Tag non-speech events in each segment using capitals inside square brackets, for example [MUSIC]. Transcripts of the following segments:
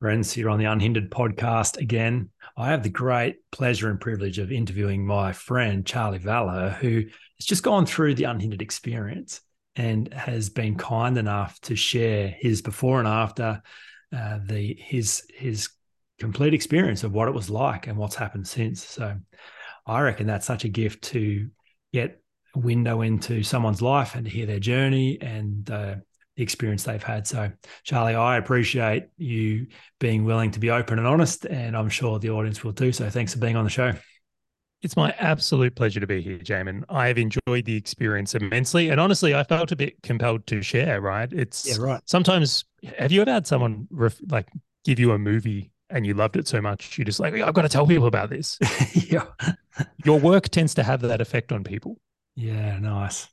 Friends here on the Unhindered podcast again. I have the great pleasure and privilege of interviewing my friend Charley Valher, who has just gone through the Unhindered experience and has been kind enough to share his before and after uh, the his his complete experience of what it was like and what's happened since. So I reckon that's such a gift to get a window into someone's life and to hear their journey and uh, experience they've had. So, Charley, I appreciate you being willing to be open and honest, and I'm sure the audience will too. So, thanks for being on the show. It's my absolute pleasure to be here, Jamin. I have enjoyed the experience immensely. And honestly, I felt a bit compelled to share, right? It's yeah, right. Sometimes, have you ever had someone ref, like give you a movie and you loved it so much, you're just like, I've got to tell people about this? [LAUGHS] yeah. [LAUGHS] Your work tends to have that effect on people. Yeah, nice.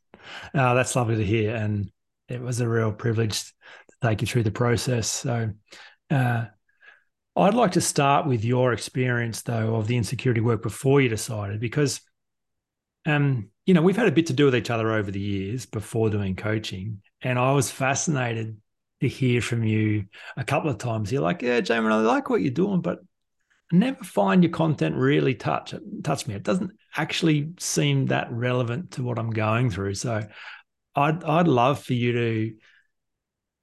Oh, that's lovely to hear. And it was a real privilege to take you through the process. So, uh, I'd like to start with your experience, though, of the insecurity work before you decided, because, um, you know, we've had a bit to do with each other over the years before doing coaching, and I was fascinated to hear from you a couple of times. You're like, "Yeah, Jamin, I like what you're doing, but I never find your content really touch touch me. It doesn't actually seem that relevant to what I'm going through." So, I'd I'd love for you to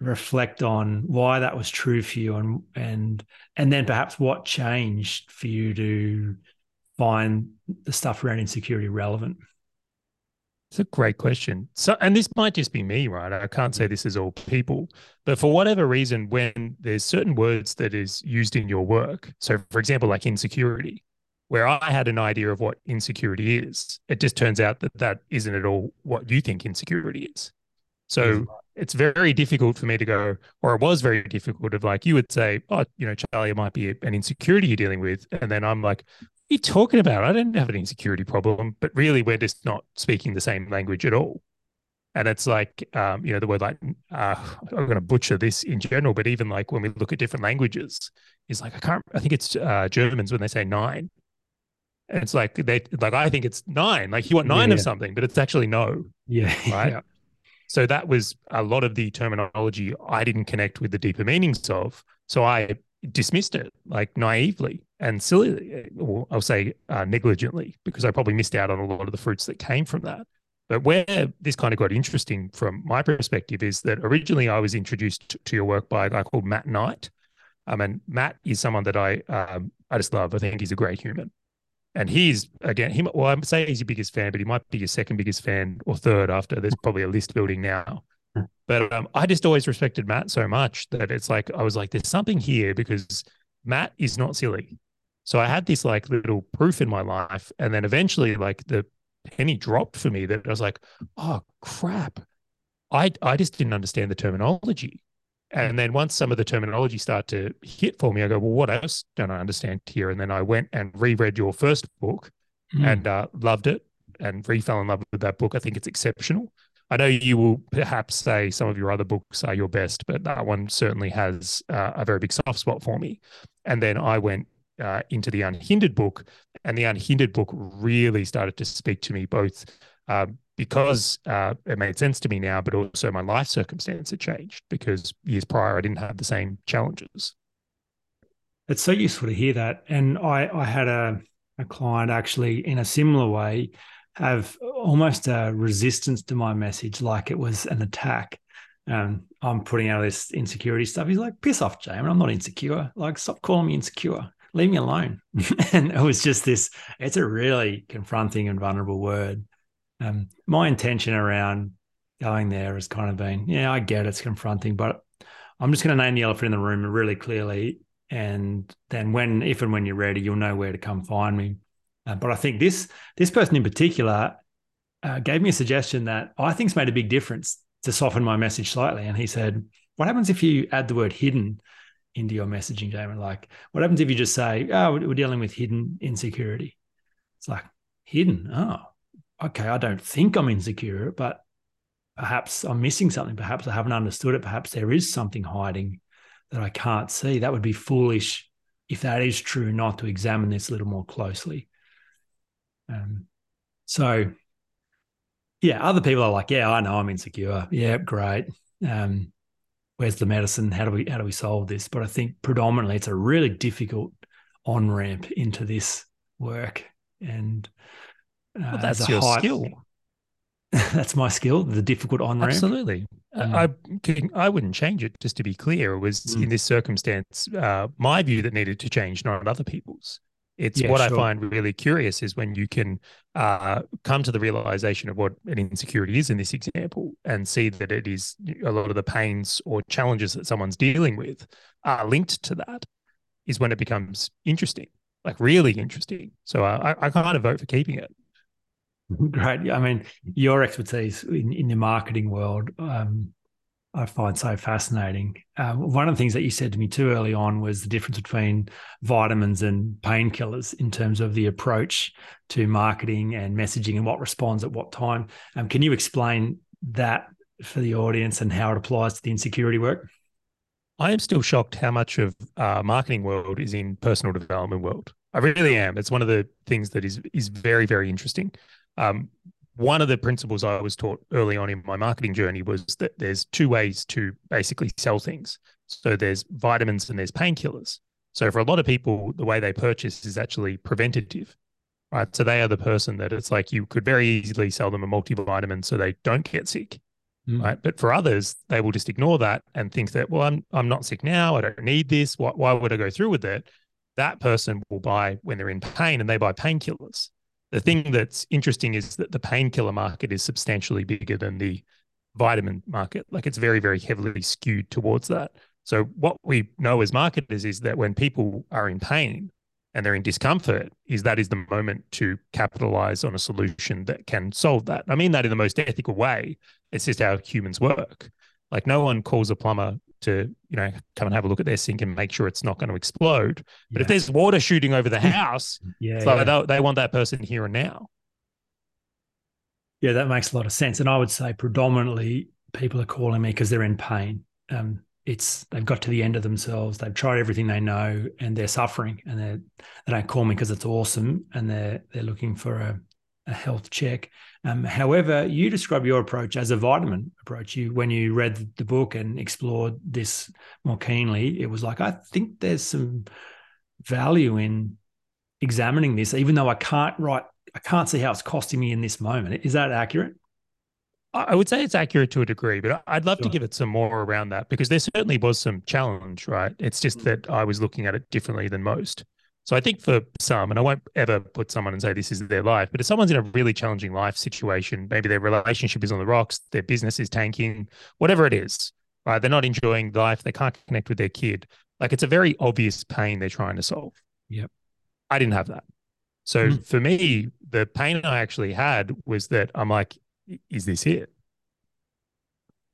reflect on why that was true for you and and and then perhaps what changed for you to find the stuff around insecurity relevant. It's a great question. So and this might just be me right? I can't say this is all people but for whatever reason when there's certain words that is used in your work so for example like insecurity where I had an idea of what insecurity is. It just turns out that that isn't at all what you think insecurity is. So mm-hmm. it's very difficult for me to go, or it was very difficult of like, you would say, oh, you know, Charley, it might be an insecurity you're dealing with. And then I'm like, what are you talking about? I don't have an insecurity problem, but really we're just not speaking the same language at all. And it's like, um, you know, the word like, uh, I'm going to butcher this in general, but even like when we look at different languages, is like, I can't, I think it's uh, Germans when they say nine, and it's like they like I think it's nine. Like you want nine yeah, of something, but it's actually no. Yeah. Right. Yeah. [LAUGHS] So that was a lot of the terminology I didn't connect with the deeper meanings of. So I dismissed it like naively and silly, or I'll say uh, negligently, because I probably missed out on a lot of the fruits that came from that. But where this kind of got interesting from my perspective is that originally I was introduced to your work by a guy called Matt Knight. I mean, Matt is someone that I um, I just love. I think he's a great human and he's again he well I'm say he's your biggest fan, but he might be your second biggest fan or third after there's probably a list building now. But um, I just always respected Matt so much that it's like I was like, there's something here because Matt is not silly. So I had this like little proof in my life, and then eventually like the penny dropped for me that I was like, oh crap, I I just didn't understand the terminology. And then once some of the terminology start to hit for me, I go, well, what else don't I understand here? And then I went and reread your first book mm. and uh, loved it and re fell in love with that book. I think it's exceptional. I know you will perhaps say some of your other books are your best, but that one certainly has uh, a very big soft spot for me. And then I went uh, into the Unhindered book, and the Unhindered book really started to speak to me both uh, because uh, it made sense to me now, but also my life circumstance had changed because years prior I didn't have the same challenges. It's so useful to hear that. And I, I had a, a client actually in a similar way have almost a resistance to my message, like it was an attack. Um, I'm putting out this insecurity stuff. He's like, piss off, Jamin. I'm not insecure. Like, stop calling me insecure. Leave me alone. [LAUGHS] and it was just this, it's a really confronting and vulnerable word. Um, my intention around going there has kind of been, yeah, I get it's confronting, but I'm just going to name the elephant in the room really clearly. And then when, if and when you're ready, you'll know where to come find me. Uh, but I think this this person in particular uh, gave me a suggestion that I think's made a big difference to soften my message slightly. And he said, "What happens if you add the word hidden into your messaging, Jamin? Like, what happens if you just say, oh, we're dealing with hidden insecurity?' It's like hidden. Oh, okay, I don't think I'm insecure, but perhaps I'm missing something. Perhaps I haven't understood it. Perhaps there is something hiding that I can't see. That would be foolish if that is true, not to examine this a little more closely. Um, so, yeah, other people are like, yeah, I know I'm insecure. Yeah, great. Um, where's the medicine? How do we how do we solve this? But I think predominantly it's a really difficult on ramp into this work, and well, that's your high, skill. [LAUGHS] that's my skill. The difficult on ramp. Absolutely. Mm. I I wouldn't change it. Just to be clear, it was mm. in this circumstance uh, my view that needed to change, not other people's. It's yeah, what sure. I find really curious is when you can uh, come to the realization of what an insecurity is in this example and see that it is a lot of the pains or challenges that someone's dealing with are linked to that is when it becomes interesting, like really interesting. So uh, I, I kind of vote for keeping it. [LAUGHS] Great. I mean, your expertise in, in the marketing world, um, I find so fascinating. Um, one of the things that you said to me too early on was the difference between vitamins and painkillers in terms of the approach to marketing and messaging and what responds at what time. Um, can you explain that for the audience and how it applies to the insecurity work? I am still shocked how much of uh, marketing world is in personal development world. I really am. It's one of the things that is is very very interesting. Um, one of the principles I was taught early on in my marketing journey was that there's two ways to basically sell things. So there's vitamins and there's painkillers. So for a lot of people, the way they purchase is actually preventative, right? So they are the person that it's like you could very easily sell them a multivitamin so they don't get sick, mm. right? But for others, they will just ignore that and think that, well, I'm I'm not sick now. I don't need this. Why, why would I go through with it? That person will buy when they're in pain and they buy painkillers. The thing that's interesting is that the painkiller market is substantially bigger than the vitamin market. Like it's very, very heavily skewed towards that. So what we know as marketers is that when people are in pain and they're in discomfort, is that is the moment to capitalize on a solution that can solve that. I mean that in the most ethical way. It's just how humans work. Like no one calls a plumber to you know come and have a look at their sink and make sure it's not going to explode. But yeah. if there's water shooting over the [LAUGHS] house, yeah, so yeah. They, they want that person here and now. Yeah, that makes a lot of sense. And I would say predominantly people are calling me because they're in pain. Um, it's they've got to the end of themselves. They've tried everything they know, and they're suffering. And they they don't call me because it's awesome, and they're they're looking for a, a health check. Um, however, you describe your approach as a vitamin approach. You, when you read the book and explored this more keenly, it was like I think there's some value in examining this, even though I can't write, I can't see how it's costing me in this moment. Is that accurate? I would say it's accurate to a degree, but I'd love sure. to give it some more around that because there certainly was some challenge, right? It's just mm. that I was looking at it differently than most. So I think for some, and I won't ever put someone and say this is their life, but if someone's in a really challenging life situation, maybe their relationship is on the rocks, their business is tanking, whatever it is, right? They're not enjoying life, they can't connect with their kid. Like it's a very obvious pain they're trying to solve. Yep. I didn't have that. So mm-hmm. for me, the pain I actually had was that I'm like, is this it?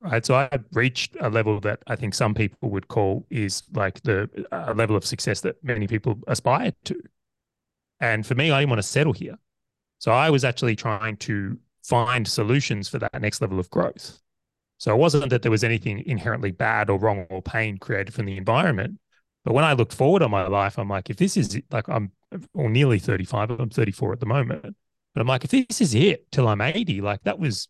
Right? So I reached a level that I think some people would call is like the a level of success that many people aspire to. And for me, I didn't want to settle here. So I was actually trying to find solutions for that next level of growth. So it wasn't that there was anything inherently bad or wrong or pain created from the environment. But when I look forward on my life, I'm like, if this is like I'm or nearly 35, I'm 34 at the moment. But I'm like, if this is it till I'm 80, like that was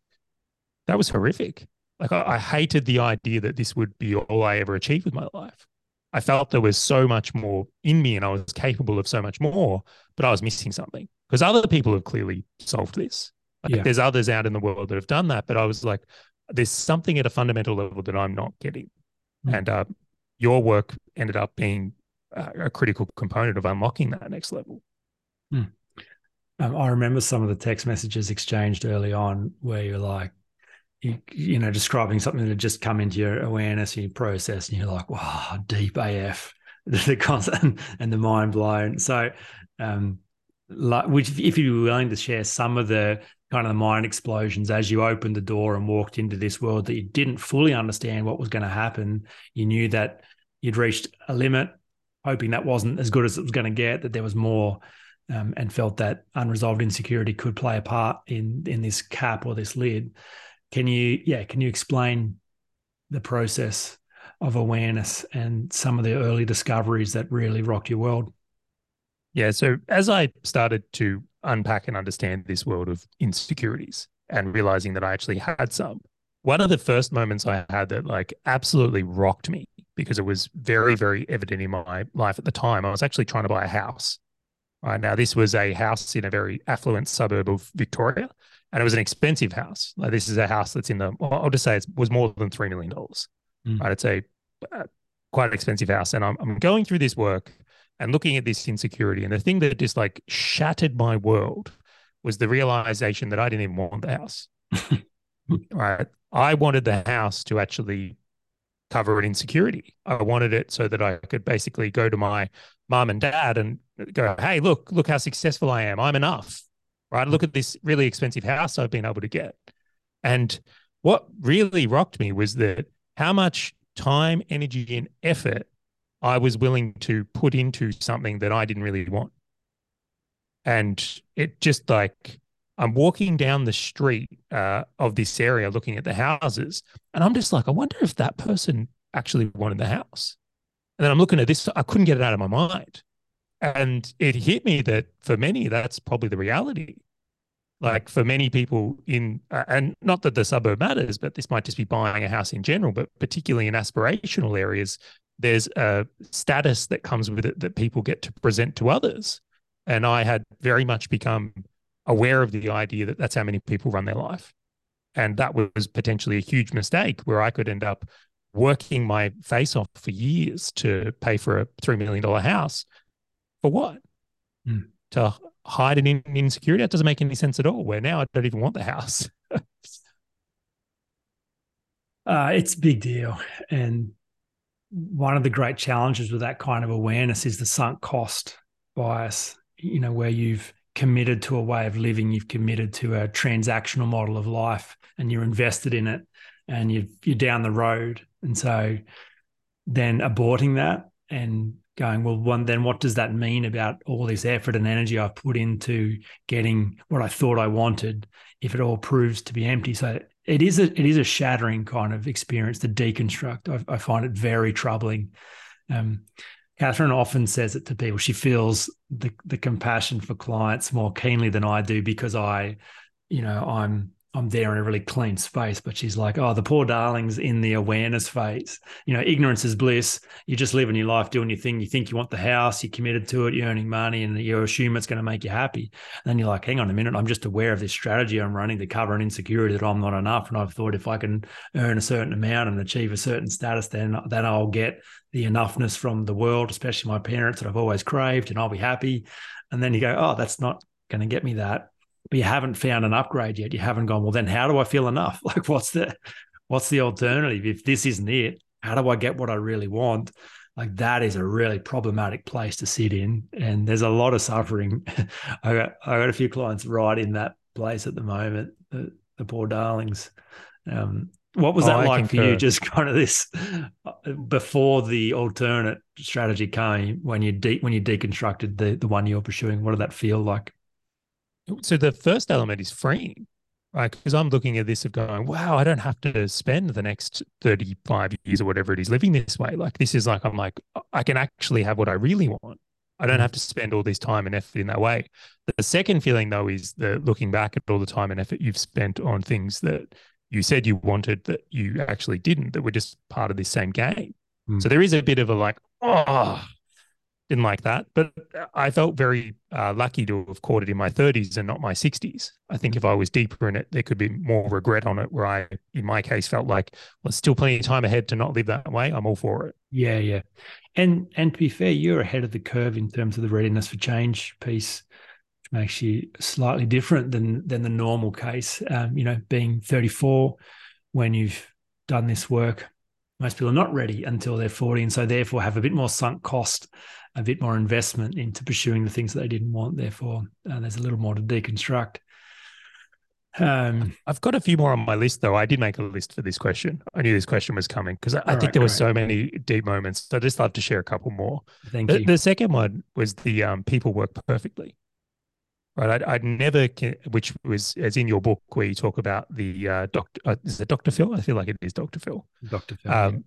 that was horrific. Like I, I hated the idea that this would be all I ever achieved with my life. I felt there was so much more in me and I was capable of so much more, but I was missing something because other people have clearly solved this. Like yeah. There's others out in the world that have done that, but I was like, there's something at a fundamental level that I'm not getting. Mm. And uh, your work ended up being a critical component of unlocking that next level. Mm. Um, I remember some of the text messages exchanged early on where you're like, you, you know, describing something that had just come into your awareness and your process, and you're like, wow, deep AF, [LAUGHS] the concept [LAUGHS] and the mind blown. So, um, like, which if you were willing to share some of the kind of the mind explosions as you opened the door and walked into this world that you didn't fully understand what was going to happen, you knew that you'd reached a limit, hoping that wasn't as good as it was going to get, that there was more. Um, and felt that unresolved insecurity could play a part in in this cap or this lid. Can you, yeah, can you explain the process of awareness and some of the early discoveries that really rocked your world? Yeah. So as I started to unpack and understand this world of insecurities and realizing that I actually had some, one of the first moments I had that like absolutely rocked me because it was very, very evident in my life at the time. I was actually trying to buy a house. Right now, this was a house in a very affluent suburb of Victoria, and it was an expensive house. Like this is a house that's in the. Well, I'll just say it was more than three million dollars. Mm. Right, it's a uh, quite an expensive house, and I'm I'm going through this work and looking at this insecurity, and the thing that just like shattered my world was the realization that I didn't even want the house. [LAUGHS] right, I wanted the house to actually cover an insecurity. I wanted it so that I could basically go to my mom and dad and go, "Hey, look, look how successful I am. I'm enough." Right? Look at this really expensive house I've been able to get. And what really rocked me was that how much time, energy, and effort I was willing to put into something that I didn't really want. And it just like I'm walking down the street uh, of this area looking at the houses, and I'm just like, I wonder if that person actually wanted the house. And then I'm looking at this, I couldn't get it out of my mind. And it hit me that for many, that's probably the reality. Like for many people in, uh, and not that the suburb matters, but this might just be buying a house in general, but particularly in aspirational areas, there's a status that comes with it that people get to present to others. And I had very much become aware of the idea that that's how many people run their life. And that was potentially a huge mistake where I could end up working my face off for years to pay for a $3 million house. For what? Mm. To hide an insecurity? That doesn't make any sense at all. Where now I don't even want the house. [LAUGHS] uh, it's a big deal. And one of the great challenges with that kind of awareness is the sunk cost bias, you know, where you've committed to a way of living, you've committed to a transactional model of life, and you're invested in it, and you you're down the road, and so then aborting that and going, well, one, then what does that mean about all this effort and energy I've put into getting what I thought I wanted if it all proves to be empty? So it is a it is a shattering kind of experience to deconstruct. I, I find it very troubling. Um, Catherine often says it to people. She feels the the compassion for clients more keenly than I do because I, you know, I'm I'm there in a really clean space. But she's like, oh, the poor darling's in the awareness phase. You know, ignorance is bliss. You're just living your life, doing your thing. You think you want the house, you're committed to it, you're earning money, and you assume it's going to make you happy. And then you're like, hang on a minute, I'm just aware of this strategy I'm running to cover an insecurity that I'm not enough. And I've thought if I can earn a certain amount and achieve a certain status, then then I'll get the enoughness from the world, especially my parents that I've always craved, and I'll be happy. And then you go, oh, that's not going to get me that but you haven't found an upgrade yet. You haven't gone, well, then how do I feel enough? [LAUGHS] Like, what's the what's the alternative? If this isn't it, how do I get what I really want? Like that is a really problematic place to sit in. And there's a lot of suffering. [LAUGHS] I got I got a few clients right in that place at the moment, the, the poor darlings. Um, what was that oh, like for you? Just [LAUGHS] kind of this before the alternate strategy came when you de- when you deconstructed the the one you're pursuing. What did that feel like? So the first element is freeing right? Because i'm looking at this of going wow i don't have to spend the next 35 years or whatever it is living this way. Like this is like i'm like i can actually have what i really want. I don't have to spend all this time and effort in that way. The second feeling though is the looking back at all the time and effort you've spent on things that you said you wanted that you actually didn't that were just part of this same game. Mm. so there is a bit of a like oh didn't like that. But I felt very uh, lucky to have caught it in my 30s and not my 60s. I think if I was deeper in it, there could be more regret on it. Where I, in my case, felt like well, still plenty of time ahead to not live that way. I'm all for it. Yeah, yeah, and and to be fair, you're ahead of the curve in terms of the readiness for change piece, which makes you slightly different than than the normal case. Um, you know, being 34 when you've done this work, most people are not ready until they're 40, and so therefore have a bit more sunk cost a bit more investment into pursuing the things that they didn't want. Therefore, uh, there's a little more to deconstruct. Um, I've got a few more on my list, though. I did make a list for this question. I knew this question was coming because I, I, think right, there were so many deep moments. So I'd just love to share a couple more. Thank the, you. The second one was the um, people work perfectly. Right, I'd, I'd, never, which was as in your book where you talk about the uh, doctor. Uh, is it Doctor Phil? I feel like it is Doctor Phil. Doctor Phil. Um,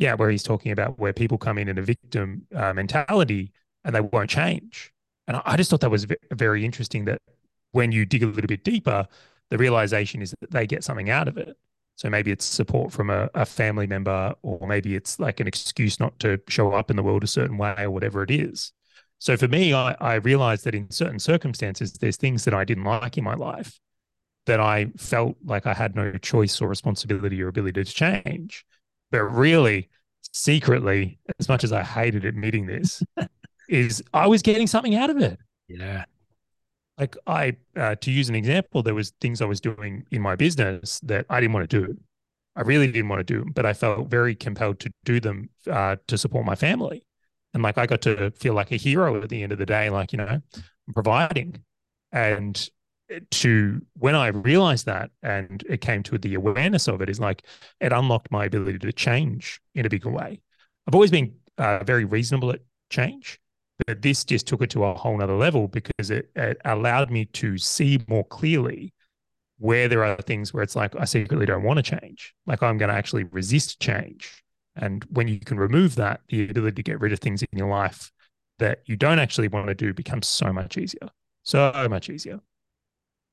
yeah where he's talking about where people come in in a victim uh, mentality and they won't change. And I, I just thought that was very interesting that when you dig a little bit deeper, the realization is that they get something out of it. So maybe it's support from a, a family member, or maybe it's like an excuse not to show up in the world a certain way, or whatever it is. So for me, I, I realized that in certain circumstances, there's things that I didn't like in my life that I felt like I had no choice or responsibility or ability to change. But really, secretly, as much as I hated admitting this, [LAUGHS] is I was getting something out of it. Yeah. Like I, uh, to use an example, there was things I was doing in my business that I didn't want to do. I really didn't want to do, but I felt very compelled to do them uh, to support my family. And like I got to feel like a hero at the end of the day, like, you know, I'm providing. And to when I realized that and it came to the awareness of it, is like it unlocked my ability to change in a bigger way. I've always been uh, very reasonable at change, but this just took it to a whole nother level because it, it allowed me to see more clearly where there are things where it's like I secretly don't want to change. Like I'm going to actually resist change. And when you can remove that, the ability to get rid of things in your life that you don't actually want to do becomes so much easier. So much easier.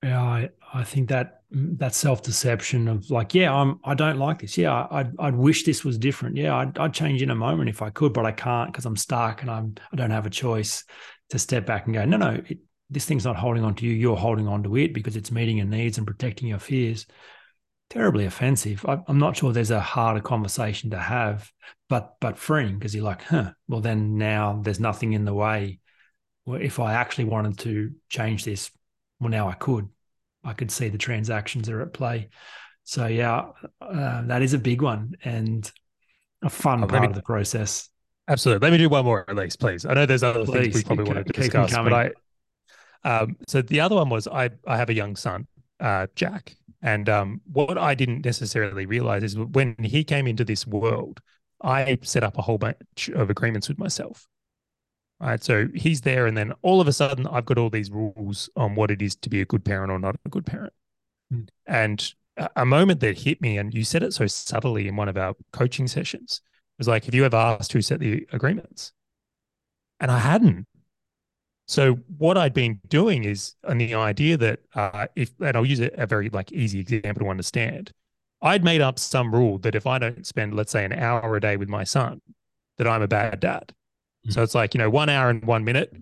Yeah, I, I think that mm, that self deception of like, yeah, I'm I don't like this. Yeah, I'd I'd wish this was different. Yeah, I'd I'd change in a moment if I could, but I can't because I'm stuck and I'm I don't have a choice to step back and go, no, no, it, this thing's not holding on to you. You're holding on to it because it's meeting your needs and protecting your fears. Terribly offensive. I, I'm not sure there's a harder conversation to have, but but freeing because you're like, huh. Well, then now there's nothing in the way. Well, if I actually wanted to change this, well, now I could. I could see the transactions are at play. So yeah, uh, that is a big one and a fun oh, part me, of the process. Absolutely. Let me do one more at least, please. I know there's other please, things we probably want to discuss, but I. Um, so the other one was I I have a young son, uh, Jack, and um, what I didn't necessarily realize is when he came into this world, I set up a whole bunch of agreements with myself. Right. So he's there, and then all of a sudden, I've got all these rules on what it is to be a good parent or not a good parent. Mm. And a moment that hit me, and you said it so subtly in one of our coaching sessions, was like, Have you ever asked who set the agreements? And I hadn't. So what I'd been doing is, and the idea that uh, if, and I'll use a, a very like easy example to understand, I'd made up some rule that if I don't spend, let's say, an hour a day with my son, that I'm a bad dad. So it's like, you know, one hour and one minute,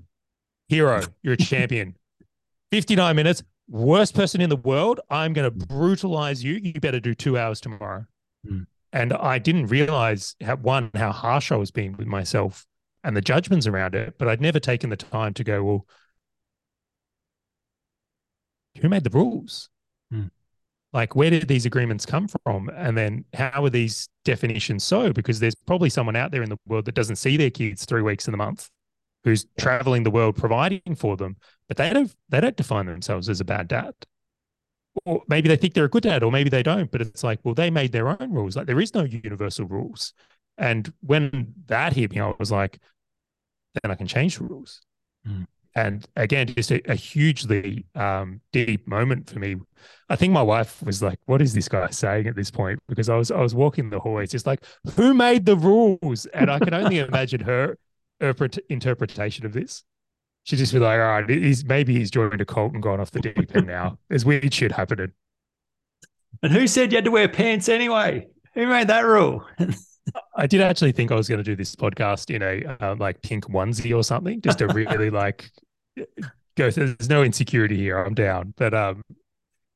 hero, you're a champion. [LAUGHS] 59 minutes, worst person in the world. I'm going to brutalize you. You better do two hours tomorrow. Mm. And I didn't realize how, one, how harsh I was being with myself and the judgments around it. But I'd never taken the time to go, well, who made the rules? Mm like where did these agreements come from? And then how are these definitions so? Because there's probably someone out there in the world that doesn't see their kids three weeks in the month who's traveling the world providing for them but they don't they don't define themselves as a bad dad. Or maybe they think they're a good dad or maybe they don't but it's like well they made their own rules. Like there is no universal rules. And when that hit me i was like then i can change the rules. Mm. And again, just a, a hugely um, deep moment for me. I think my wife was like, "What is this guy saying at this point?" Because I was I was walking the hallways, just like, "Who made the rules?" And I can only imagine her, her interpretation of this. She'd just be like, "All right, he's maybe he's joined a cult and gone off the deep end now. There's weird shit happening." And who said you had to wear pants anyway? Who made that rule? [LAUGHS] I did actually think I was going to do this podcast in a uh, like pink onesie or something, just to really like go. There's no insecurity here. I'm down. But um,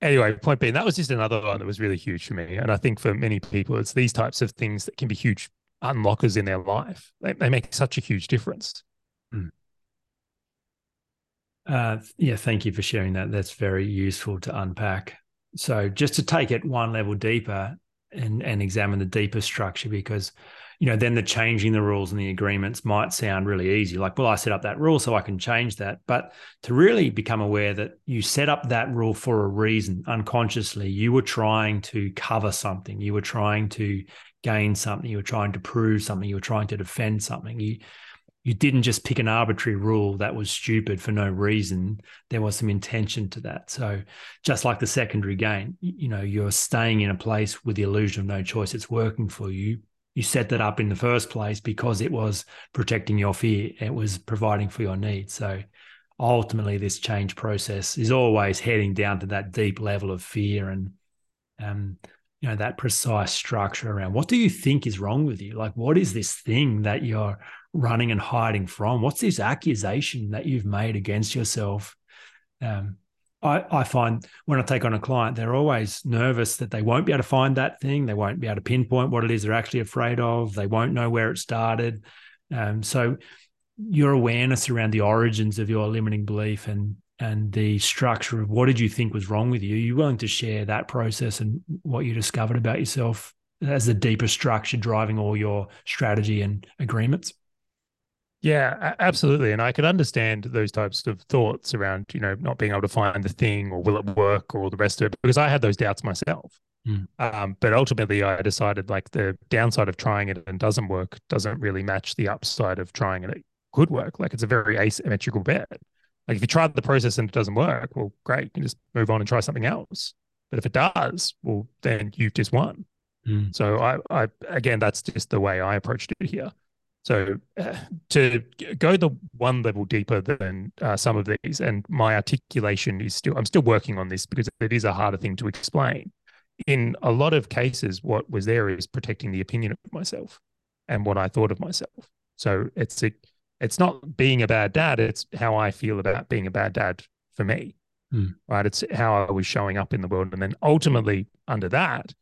anyway, point being, that was just another one that was really huge for me. And I think for many people, it's these types of things that can be huge unlockers in their life. They, they make such a huge difference. Mm. Uh, yeah, thank you for sharing that. That's very useful to unpack. So, just to take it one level deeper and and examine the deeper structure, because you know, then the changing the rules and the agreements might sound really easy. Like, well, I set up that rule so I can change that. But to really become aware that you set up that rule for a reason unconsciously, you were trying to cover something, you were trying to gain something, you were trying to prove something, you were trying to defend something. You you didn't just pick an arbitrary rule that was stupid for no reason. There was some intention to that. So, just like the secondary gain, you know, you're staying in a place with the illusion of no choice. It's working for you you set that up in the first place because it was protecting your fear. It was providing for your needs. So ultimately this change process is always heading down to that deep level of fear and um, you know that precise structure around what do you think is wrong with you? Like what is this thing that you're running and hiding from? What's this accusation that you've made against yourself? Um, I, I find when I take on a client, they're always nervous that they won't be able to find that thing. They won't be able to pinpoint what it is they're actually afraid of. They won't know where it started. Um, so your awareness around the origins of your limiting belief and and the structure of what did you think was wrong with you? Are you willing to share that process and what you discovered about yourself as the deeper structure driving all your strategy and agreements? Yeah, absolutely. And I could understand those types of thoughts around, you know, not being able to find the thing or will it work or all the rest of it, because I had those doubts myself. Mm. Um, but ultimately, I decided like the downside of trying it and doesn't work doesn't really match the upside of trying it. It could work. Like it's a very asymmetrical bet. Like if you try the process and it doesn't work, well, great, you can just move on and try something else. But if it does, well, then you've just won. Mm. So I, I, again, that's just the way I approached it here. So uh, to go the one level deeper than uh, some of these, and my articulation is still, I'm still working on this because it is a harder thing to explain. In a lot of cases, what was there is protecting the opinion of myself and what I thought of myself. So it's a, it's not being a bad dad; it's how I feel about being a bad dad for me, mm. right? It's how I was showing up in the world, and then ultimately under that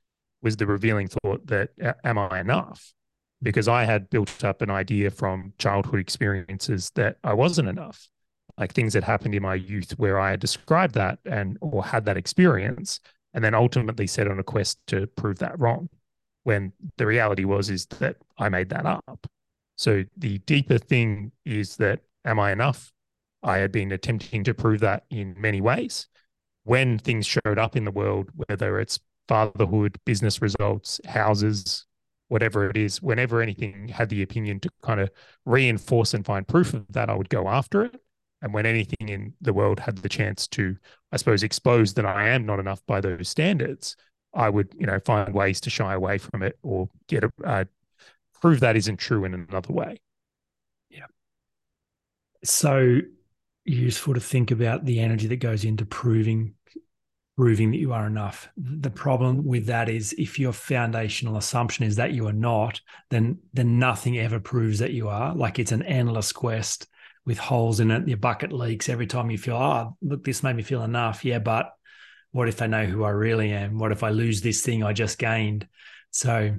was the revealing thought that, am I enough? Because I had built up an idea from childhood experiences that I wasn't enough. Like things that happened in my youth where I had described that and or had that experience and then ultimately set on a quest to prove that wrong when the reality was is that I made that up. So the deeper thing is that am I enough? I had been attempting to prove that in many ways. When things showed up in the world, whether it's fatherhood, business results, houses, whatever it is, whenever anything had the opinion to kind of reinforce and find proof of that, I would go after it. And when anything in the world had the chance to, I suppose, expose that I am not enough by those standards, I would, you know, find ways to shy away from it or get a uh, prove that isn't true in another way. Yeah. So useful to think about the energy that goes into proving proving that you are enough. The problem with that is if your foundational assumption is that you are not, then then nothing ever proves that you are. Like it's an endless quest with holes in it. Your bucket leaks every time you feel, oh, look, this made me feel enough. Yeah, but what if they know who I really am? What if I lose this thing I just gained? So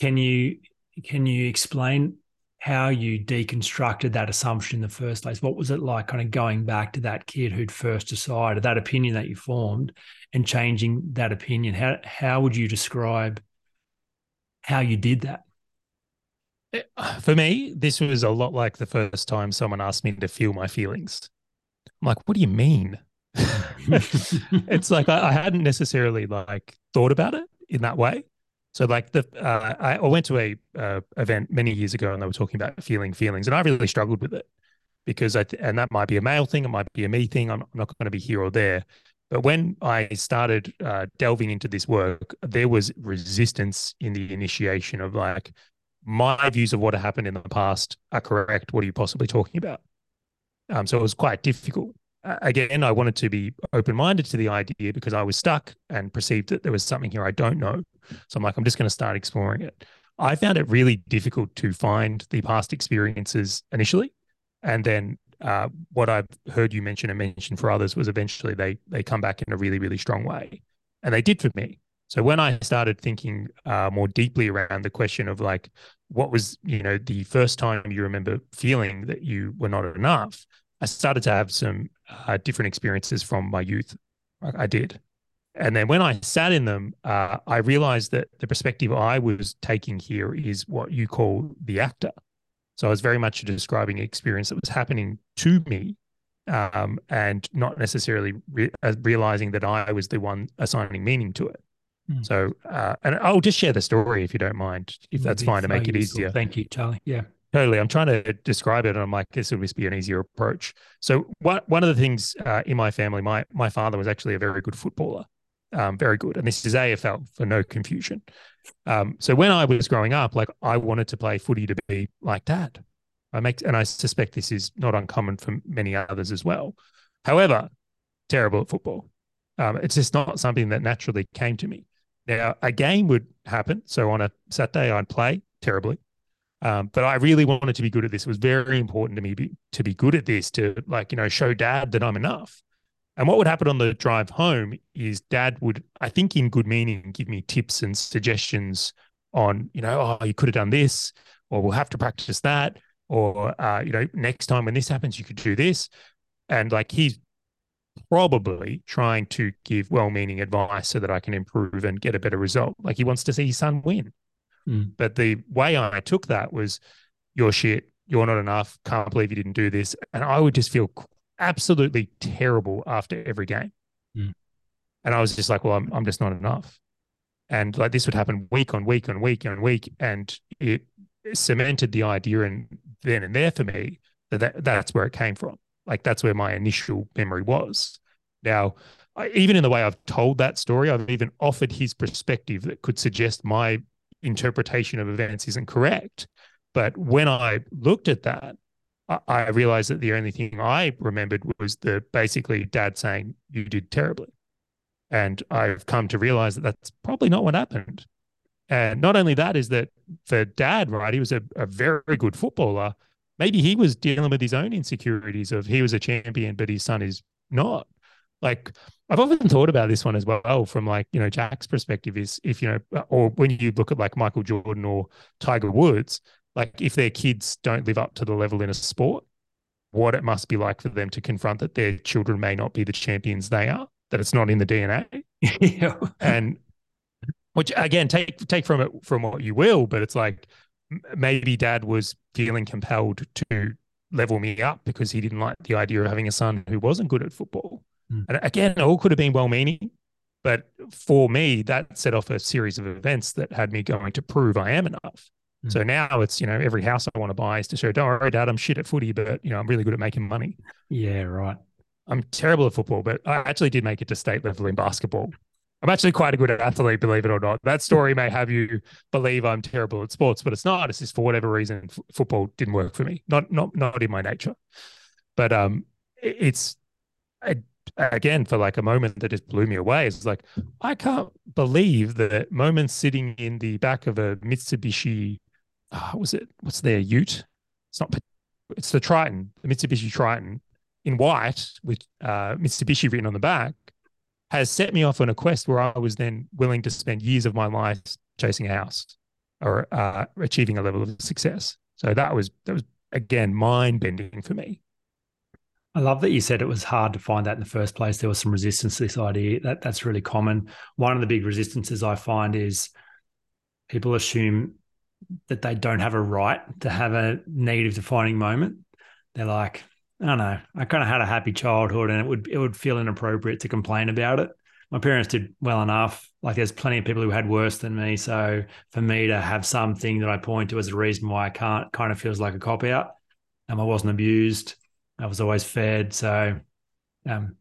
can you can you explain how you deconstructed that assumption in the first place. What was it like kind of going back to that kid who'd first decided that opinion that you formed and changing that opinion? How how would you describe how you did that? Eh, for me, this was a lot like the first time someone asked me to feel my feelings. I'm like, what do you mean? [LAUGHS] [LAUGHS] it's like I, I hadn't necessarily like thought about it in that way. So like the uh, I went to a uh, event many years ago and they were talking about feeling feelings and I really struggled with it because I th- and that might be a male thing, it might be a me thing. I'm not going to be here or there. But when I started uh, delving into this work, there was resistance in the initiation of like my views of what happened in the past are correct. What are you possibly talking about? Um, so it was quite difficult again, I wanted to be open minded to the idea because I was stuck and perceived that there was something here I don't know. So I'm like, I'm just going to start exploring it. I found it really difficult to find the past experiences initially. And then uh, what I've heard you mention and mention for others was eventually they they come back in a really, really strong way. And they did for me. So when I started thinking uh, more deeply around the question of like, what was, you know, the first time you remember feeling that you were not enough, I started to have some uh, different experiences from my youth. I, did. And then when I sat in them, uh, I realized that the perspective I was taking here is what you call the actor. So I was very much describing an experience that was happening to me um, and not necessarily re- uh, realizing that I was the one assigning meaning to it. Mm. So, uh, and I'll just share the story if you don't mind, if that's fine to make it easier. Thank you, Charley. Yeah. Totally. I'm trying to describe it, and I'm like, this would just be an easier approach. So, one one of the things uh, in my family, my my father was actually a very good footballer, um, very good, and this is AFL for no confusion. Um, so when I was growing up, like I wanted to play footy to be like dad. I make, and I suspect this is not uncommon for many others as well. However, terrible at football. Um, it's just not something that naturally came to me. Now, a game would happen. So on a Saturday, I'd play terribly. Um, but I really wanted to be good at this. It was very important to me be, to be good at this, to like, you know, show dad that I'm enough. And what would happen on the drive home is dad would, I think in good meaning, give me tips and suggestions on, you know, oh, you could have done this, or we'll have to practice that, or, uh, you know, next time when this happens, you could do this. And like he's probably trying to give well meaning advice so that I can improve and get a better result. Like he wants to see his son win. Mm. But the way I took that was, you're shit. You're not enough. Can't believe you didn't do this. And I would just feel absolutely terrible after every game. Mm. And I was just like, well, I'm, I'm just not enough. And like this would happen week on week on week on week. And it cemented the idea and then and there for me that, that that's where it came from. Like that's where my initial memory was. Now, I, even in the way I've told that story, I've even offered his perspective that could suggest my interpretation of events isn't correct. But when I looked at that, I, I realized that the only thing I remembered was the basically dad saying, You did terribly. And I've come to realize that that's probably not what happened. And not only that, is that for dad, right, he was a, a very good footballer. Maybe he was dealing with his own insecurities of he was a champion, but his son is not. Like I've often thought about this one as well from like, you know, Jack's perspective is if, you know, or when you look at like Michael Jordan or Tiger Woods, like if their kids don't live up to the level in a sport, what it must be like for them to confront that their children may not be the champions they are, that it's not in the DNA. [LAUGHS] yeah. And which again, take take from it from what you will, but it's like maybe dad was feeling compelled to level me up because he didn't like the idea of having a son who wasn't good at football. Mm. And again, it all could have been well meaning. But for me, that set off a series of events that had me going to prove I am enough. Mm. So now it's, you know, every house I want to buy is to show, don't worry, dad, I'm shit at footy, but, you know, I'm really good at making money. Yeah, right. I'm terrible at football, but I actually did make it to state level in basketball. I'm actually quite a good athlete, believe it or not. That story may have you believe I'm terrible at sports, but it's not. It's just for whatever reason, f- football didn't work for me. Not, not, not in my nature. But um, it's I again for like a moment that just blew me away. It's like I can't believe that moment sitting in the back of a Mitsubishi. Uh, was it? What's their Ute? It's not. It's the Triton, the Mitsubishi Triton, in white with uh, Mitsubishi written on the back, has set me off on a quest where I was then willing to spend years of my life chasing a house or uh, achieving a level of success. So that was that was again mind bending for me. I love that you said it was hard to find that in the first place. There was some resistance to this idea. That that's really common. One of the big resistances I find is people assume that they don't have a right to have a negative defining moment. They're like, I don't know, I kind of had a happy childhood and it would it would feel inappropriate to complain about it. My parents did well enough. Like there's plenty of people who had worse than me. So for me to have something that I point to as a reason why I can't kind of feels like a cop out. Um, I wasn't abused. I was always fed. So, um,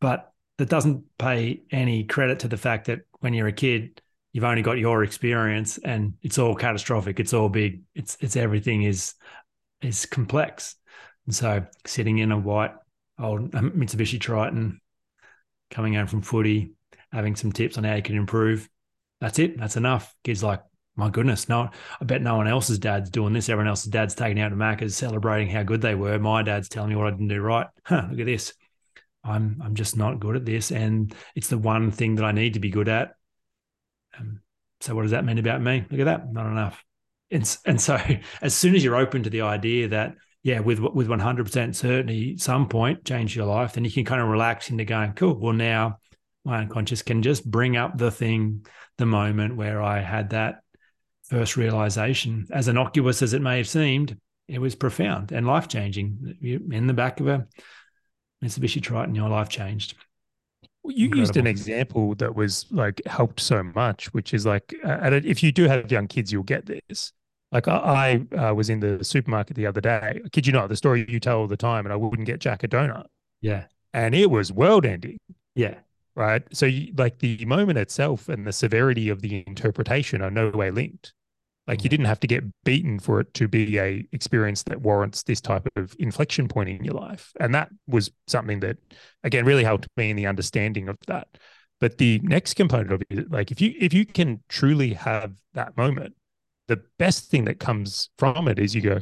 but that doesn't pay any credit to the fact that when you're a kid, you've only got your experience and it's all catastrophic. It's all big. It's it's everything is is complex. And so sitting in a white old Mitsubishi Triton, coming home from footy, having some tips on how you can improve. That's it. That's enough. Kids like, my goodness, no, I bet no one else's dad's doing this. Everyone else's dad's taking out to Macca's, celebrating how good they were. My dad's telling me what I didn't do right. [LAUGHS] Huh, look at this. I'm I'm just not good at this, and it's the one thing that I need to be good at. Um, so what does that mean about me? Look at that, not enough. And and so [LAUGHS] as soon as you're open to the idea that yeah, with with 100% certainty, some point change your life, then you can kind of relax into going, cool. Well, now my unconscious can just bring up the thing, the moment where I had that first realization, as innocuous as it may have seemed, it was profound and life changing. In the back of a Mitsubishi Triton, your life changed. Well, you Incredible. used an example that was like helped so much, which is like, uh, if you do have young kids, you'll get this. Like I, I uh, was in the supermarket the other day. I kid you not, the story you tell all the time, and I wouldn't get Jack a donut. Yeah, and it was world ending. Yeah, right? So, you, like the moment itself and the severity of the interpretation are no way linked. Like you didn't have to get beaten for it to be a experience that warrants this type of inflection point in your life, and that was something that, again, really helped me in the understanding of that. But the next component of it, like if you if you can truly have that moment, the best thing that comes from it is you go,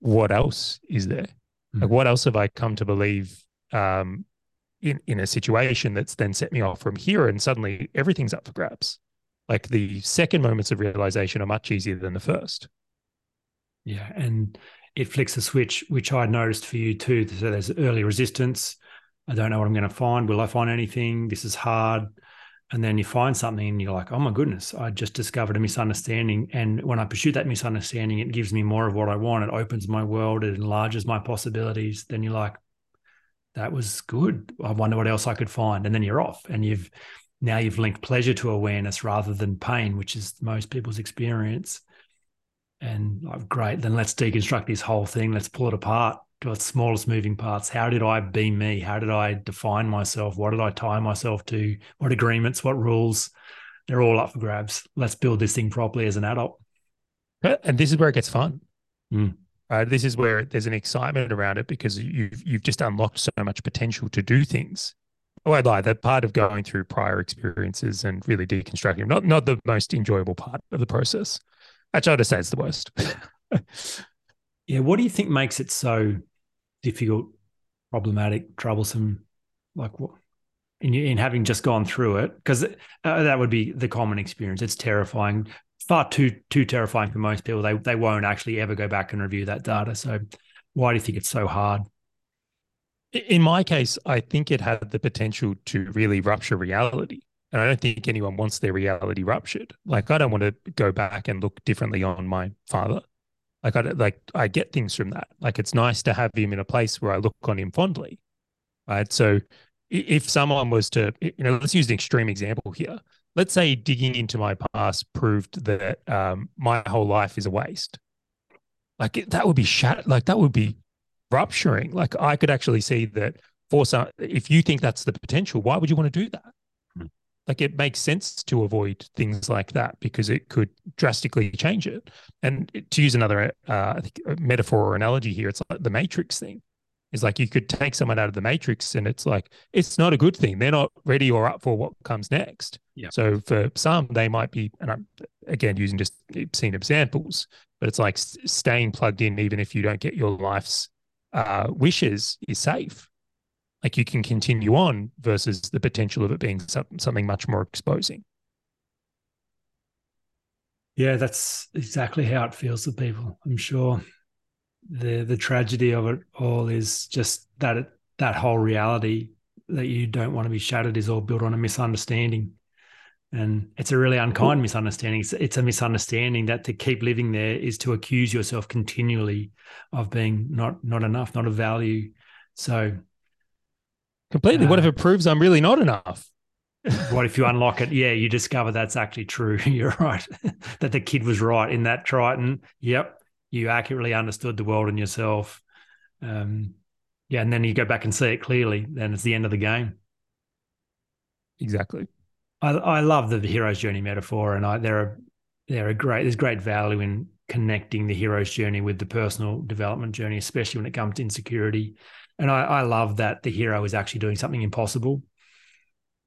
what else is there? Mm-hmm. Like what else have I come to believe um, in in a situation that's then set me off from here, and suddenly everything's up for grabs. Like the second moments of realization are much easier than the first. Yeah, and it flicks a switch, which I noticed for you too. So there's early resistance. I don't know what I'm going to find. Will I find anything? This is hard. And then you find something and you're like, oh my goodness, I just discovered a misunderstanding. And when I pursue that misunderstanding, it gives me more of what I want. It opens my world, it enlarges my possibilities. Then you're like, that was good. I wonder what else I could find. And then you're off and you've now you've linked pleasure to awareness rather than pain, which is most people's experience. And like, great, then let's deconstruct this whole thing. Let's pull it apart to its smallest moving parts. How did I be me? How did I define myself? What did I tie myself to? What agreements? What rules? They're all up for grabs. Let's build this thing properly as an adult. And this is where it gets fun. Mm. Uh, this is where there's an excitement around it because you've you've just unlocked so much potential to do things. Oh, I lie. That part of going through prior experiences and really deconstructing, not not the most enjoyable part of the process. Actually, I'd just say it's the worst. [LAUGHS] yeah. What do you think makes it so difficult, problematic, troublesome? Like what? In, in having just gone through it, because uh, that would be the common experience. It's terrifying far too too terrifying for most people. They they won't actually ever go back and review that data. So why do you think it's so hard? In my case, I think it had the potential to really rupture reality. And I don't think anyone wants their reality ruptured. Like I don't want to go back and look differently on my father. Like I like I get things from that. Like it's nice to have him in a place where I look on him fondly. Right. So if someone was to, you know, let's use an extreme example here let's say digging into my past proved that um, my whole life is a waste. Like that would be shat. Like that would be rupturing. Like I could actually see that for some, if you think that's the potential, why would you want to do that? Hmm. Like it makes sense to avoid things like that because it could drastically change it. And to use another uh, metaphor or analogy here, it's like the Matrix thing is like you could take someone out of the matrix and it's like it's not a good thing. They're not ready or up for what comes next. Yeah. so for some they might be and i'm again using just obscene examples but it's like staying plugged in even if you don't get your life's uh, wishes is safe. Like you can continue on versus the potential of it being something much more exposing. Yeah that's exactly how it feels to people i'm sure the the tragedy of it all is just that it, that whole reality that you don't want to be shattered is all built on a misunderstanding. And it's a really unkind misunderstanding. It's, it's a misunderstanding that to keep living there is to accuse yourself continually of being not not enough not of value. So completely. Uh, what if it proves i'm really not enough? [LAUGHS] What if you unlock it? Yeah you discover that's actually true. [LAUGHS] You're right. [LAUGHS] That the kid was right in that triton yep you accurately understood the world and yourself. Um, yeah, and then you go back and see it clearly, then it's the end of the game. Exactly. I, I love the hero's journey metaphor, and I there are there are great there's great value in connecting the hero's journey with the personal development journey, especially when it comes to insecurity. And I, I love that the hero is actually doing something impossible.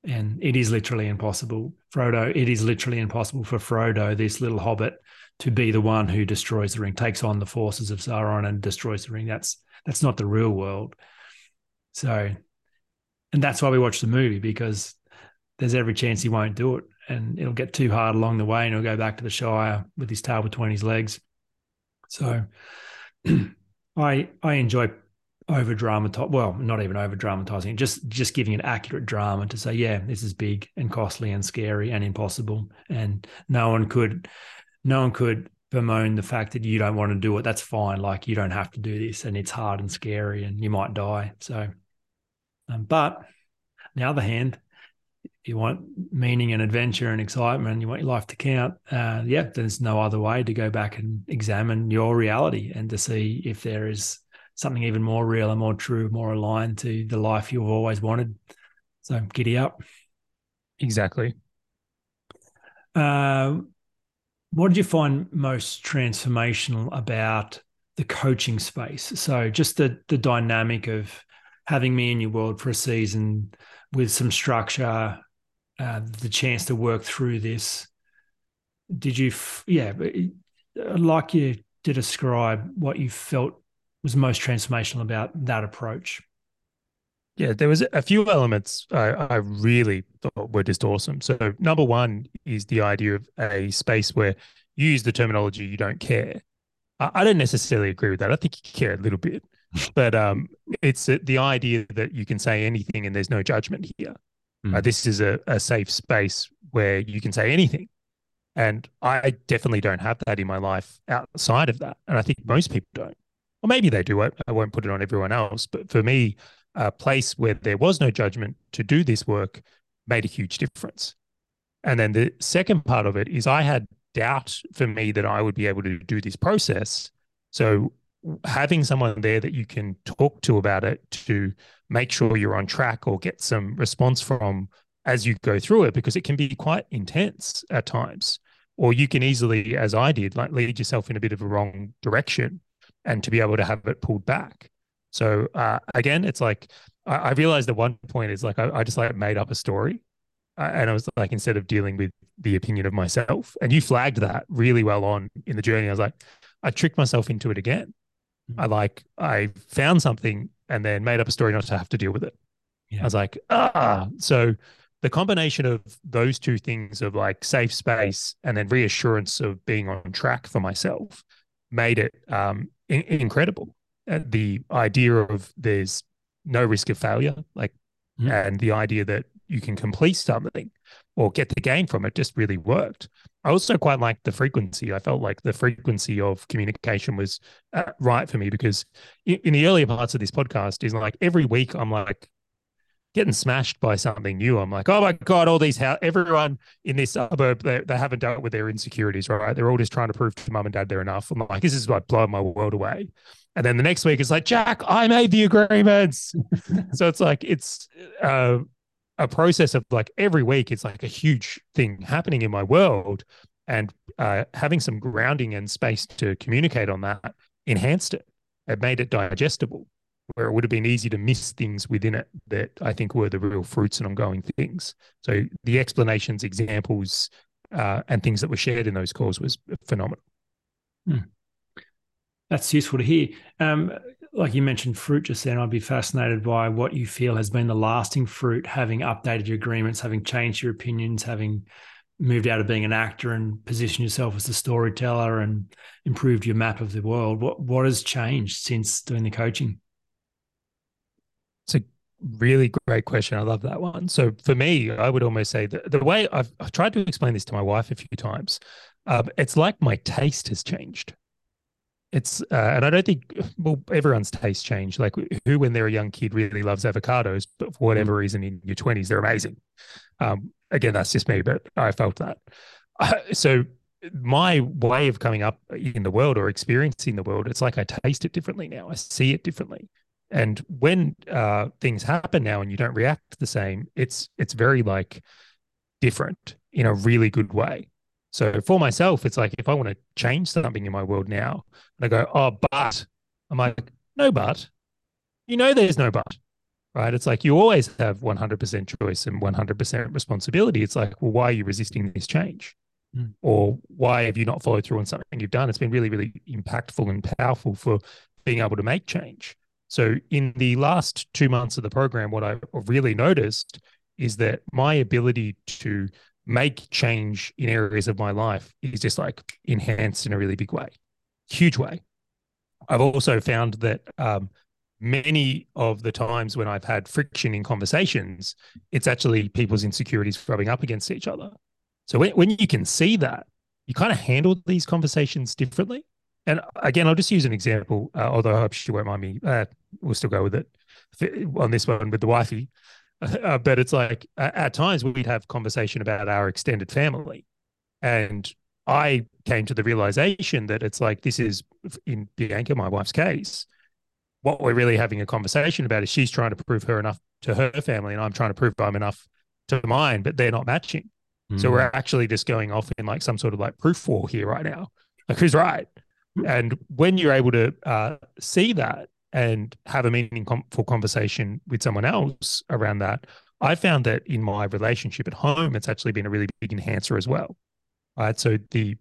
And it is literally impossible. Frodo, it is literally impossible for Frodo, this little hobbit, to be the one who destroys the ring, takes on the forces of Sauron and destroys the ring. That's that's not the real world. So, and that's why we watch the movie because there's every chance he won't do it, and it'll get too hard along the way, and he'll go back to the Shire with his tail between his legs. So, [CLEARS THROAT] I I enjoy over dramatize well not even over dramatizing just just giving an accurate drama to say yeah this is big and costly and scary and impossible and no one could no one could bemoan the fact that you don't want to do it. That's fine. Like you don't have to do this, and it's hard and scary, and you might die. So, um, but on the other hand, you want meaning and adventure and excitement, you want your life to count. Uh, yeah, there's no other way to go back and examine your reality and to see if there is something even more real and more true, more aligned to the life you've always wanted. So, giddy up. Exactly. Uh, what did you find most transformational about the coaching space? So just the the dynamic of having me in your world for a season with some structure, uh, the chance to work through this. Did you, f- yeah, like you to describe what you felt was most transformational about that approach. Yeah, there was a few elements I, I really thought were just awesome. So number one is the idea of a space where you use the terminology you don't care. I, I don't necessarily agree with that. I think you care a little bit, [LAUGHS] but um, it's the idea that you can say anything and there's no judgment here. Mm. Uh, this is a, a safe space where you can say anything. And I definitely don't have that in my life outside of that. And I think most people don't. Or maybe they do. I, I won't put it on everyone else. But for me, a place where there was no judgment to do this work made a huge difference. And then the second part of it is I had doubt for me that I would be able to do this process. So having someone there that you can talk to about it to make sure you're on track or get some response from as you go through it because it can be quite intense at times or you can easily as i did like lead yourself in a bit of a wrong direction and to be able to have it pulled back so uh, again it's like I, I, realized at one point is like I, I, just like made up a story uh, and i was like instead of dealing with the opinion of myself and you flagged that really well on in the journey i was like i tricked myself into it again mm-hmm. i like i found something and then made up a story not to have to deal with it yeah. i was like ah so the combination of those two things of like safe space and then reassurance of being on track for myself made it um, in- incredible. Uh, the idea of there's no risk of failure, like, mm-hmm. and the idea that you can complete something or get the gain from it just really worked. I also quite liked the frequency. I felt like the frequency of communication was uh, right for me because in, in the earlier parts of this podcast is like every week I'm like, getting smashed by something new. I'm like, oh my god, all these how everyone in this suburb they, they haven't dealt with their insecurities, right? They're all just trying to prove to mum and dad they're enough. I'm like, this is like blowing my world away. And then the next week it's like, Jack, I made the agreements. [LAUGHS] so it's like it's uh, a process of like every week it's like a huge thing happening in my world, and uh, having some grounding and space to communicate on that enhanced it. It made it digestible where it would have been easy to miss things within it that I think were the real fruits and ongoing things. So the explanations, examples, uh, and things that were shared in those calls was phenomenal. Hmm. That's useful to hear. Um, like you mentioned, fruit just then, I'd be fascinated by what you feel has been the lasting fruit, having updated your agreements, having changed your opinions, having moved out of being an actor and positioned yourself as a storyteller and improved your map of the world. What what has changed since doing the coaching? It's a really great question. I love that one. So for me, I would almost say that the way I've, I've tried to explain this to my wife a few times, um, it's like my taste has changed. It's uh, and I don't think well everyone's taste change. Like who, when they're a young kid, really loves avocados, but for whatever mm. reason, in your twenties, they're amazing. Um, again, that's just me, but I felt that. Uh, [LAUGHS] so my way of coming up in the world or experiencing the world, it's like I taste it differently now. I see it differently. And when uh, things happen now and you don't react the same, it's it's very like different in a really good way. So for myself, it's like if I want to change something in my world now, and I go, oh, but I'm like, no, but you know, there's no but, right? It's like you always have 100% choice and 100% responsibility. It's like, well, why are you resisting this change? Mm. Or why have you not followed through on something you've done? It's been really, really impactful and powerful for being able to make change. So, in the last two months of the program, what I really noticed is that my ability to make change in areas of my life is just like enhanced in a really big way, huge way. I've also found that um, many of the times when I've had friction in conversations, it's actually people's insecurities rubbing up against each other. So when, when you can see that, you kind of handle these conversations differently. And again, I'll just use an example, uh, although I hope she won't mind me. Uh, we'll still go with it on this one with the wifey. [LAUGHS] Uh, but it's like at times we'd have conversation about our extended family, and I came to the realization that it's like this is in Bianca, my wife's case. What we're really having a conversation about is she's trying to prove her enough to her family, and I'm trying to prove I'm enough to mine, but they're not matching. Mm. So we're actually just going off in like some sort of like proof war here right now. [LAUGHS] Like who's right? And when you're able to uh, see that and have a meaningful conversation with someone else around that, I found that in my relationship at home, it's actually been a really big enhancer as well. Right. So the